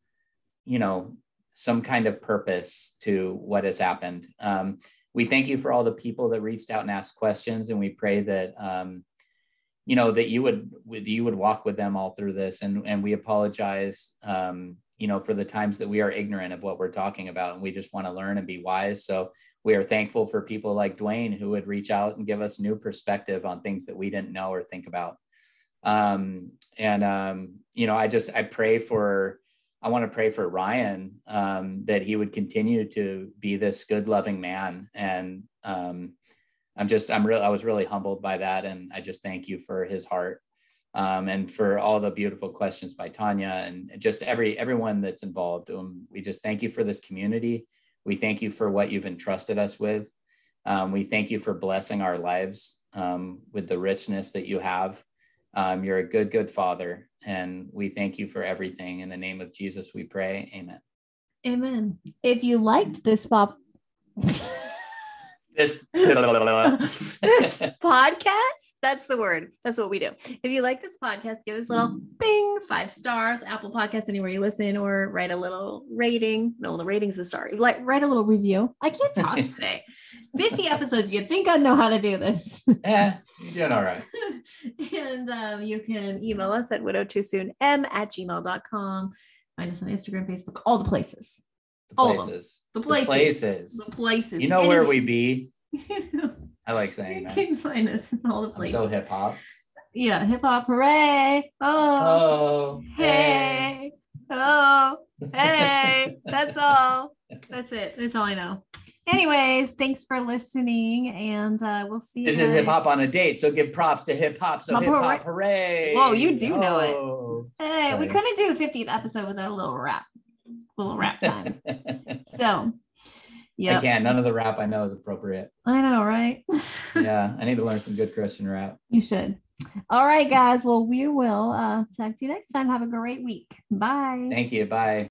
you know, some kind of purpose to what has happened. Um, we thank you for all the people that reached out and asked questions, and we pray that um, you know that you would you would walk with them all through this. And and we apologize, um, you know, for the times that we are ignorant of what we're talking about, and we just want to learn and be wise. So we are thankful for people like Dwayne who would reach out and give us new perspective on things that we didn't know or think about. Um, and um, you know, I just I pray for I want to pray for Ryan um, that he would continue to be this good, loving man. And um, I'm just, I'm real, I was really humbled by that. And I just thank you for his heart um, and for all the beautiful questions by Tanya and just every, everyone that's involved. Um, we just thank you for this community. We thank you for what you've entrusted us with. Um, we thank you for blessing our lives um, with the richness that you have. Um, you're a good, good father. And we thank you for everything. In the name of Jesus, we pray. Amen. Amen. If you liked this pop *laughs* this, *laughs* *laughs* this podcast, that's the word. That's what we do. If you like this podcast, give us a little bing, five stars, Apple Podcast, anywhere you listen, or write a little rating. No, the rating's a star. Like write a little review. I can't talk *laughs* today. 50 episodes. You think I know how to do this? yeah, you're doing all right. and um, you can email us at widowed too soon m at gmail.com. Find us on Instagram, Facebook, all the places. The places. The places. The places. The places. You know where we be. *laughs* I like saying you that. You can find us in all the places. I'm so hip hop. Yeah, hip hop hooray. Oh, Oh, hey. Oh, *laughs* hey. That's all. That's it. That's all I know. Anyways, thanks for listening, and uh, we'll see you. This is hip hop on a date, so give props to hip hop. So Hip hop hooray! Whoa, you do know it. know Hey, we couldn't do a 50th episode without a little rap, little rap *laughs* time. so, yeah. I can't. None of the rap I know is appropriate. I know, right? *laughs* Yeah, I need to learn some good Christian rap. you should. All right, guys. Well, we will uh, talk to you next time. Have a great week. Bye. Thank you. Bye.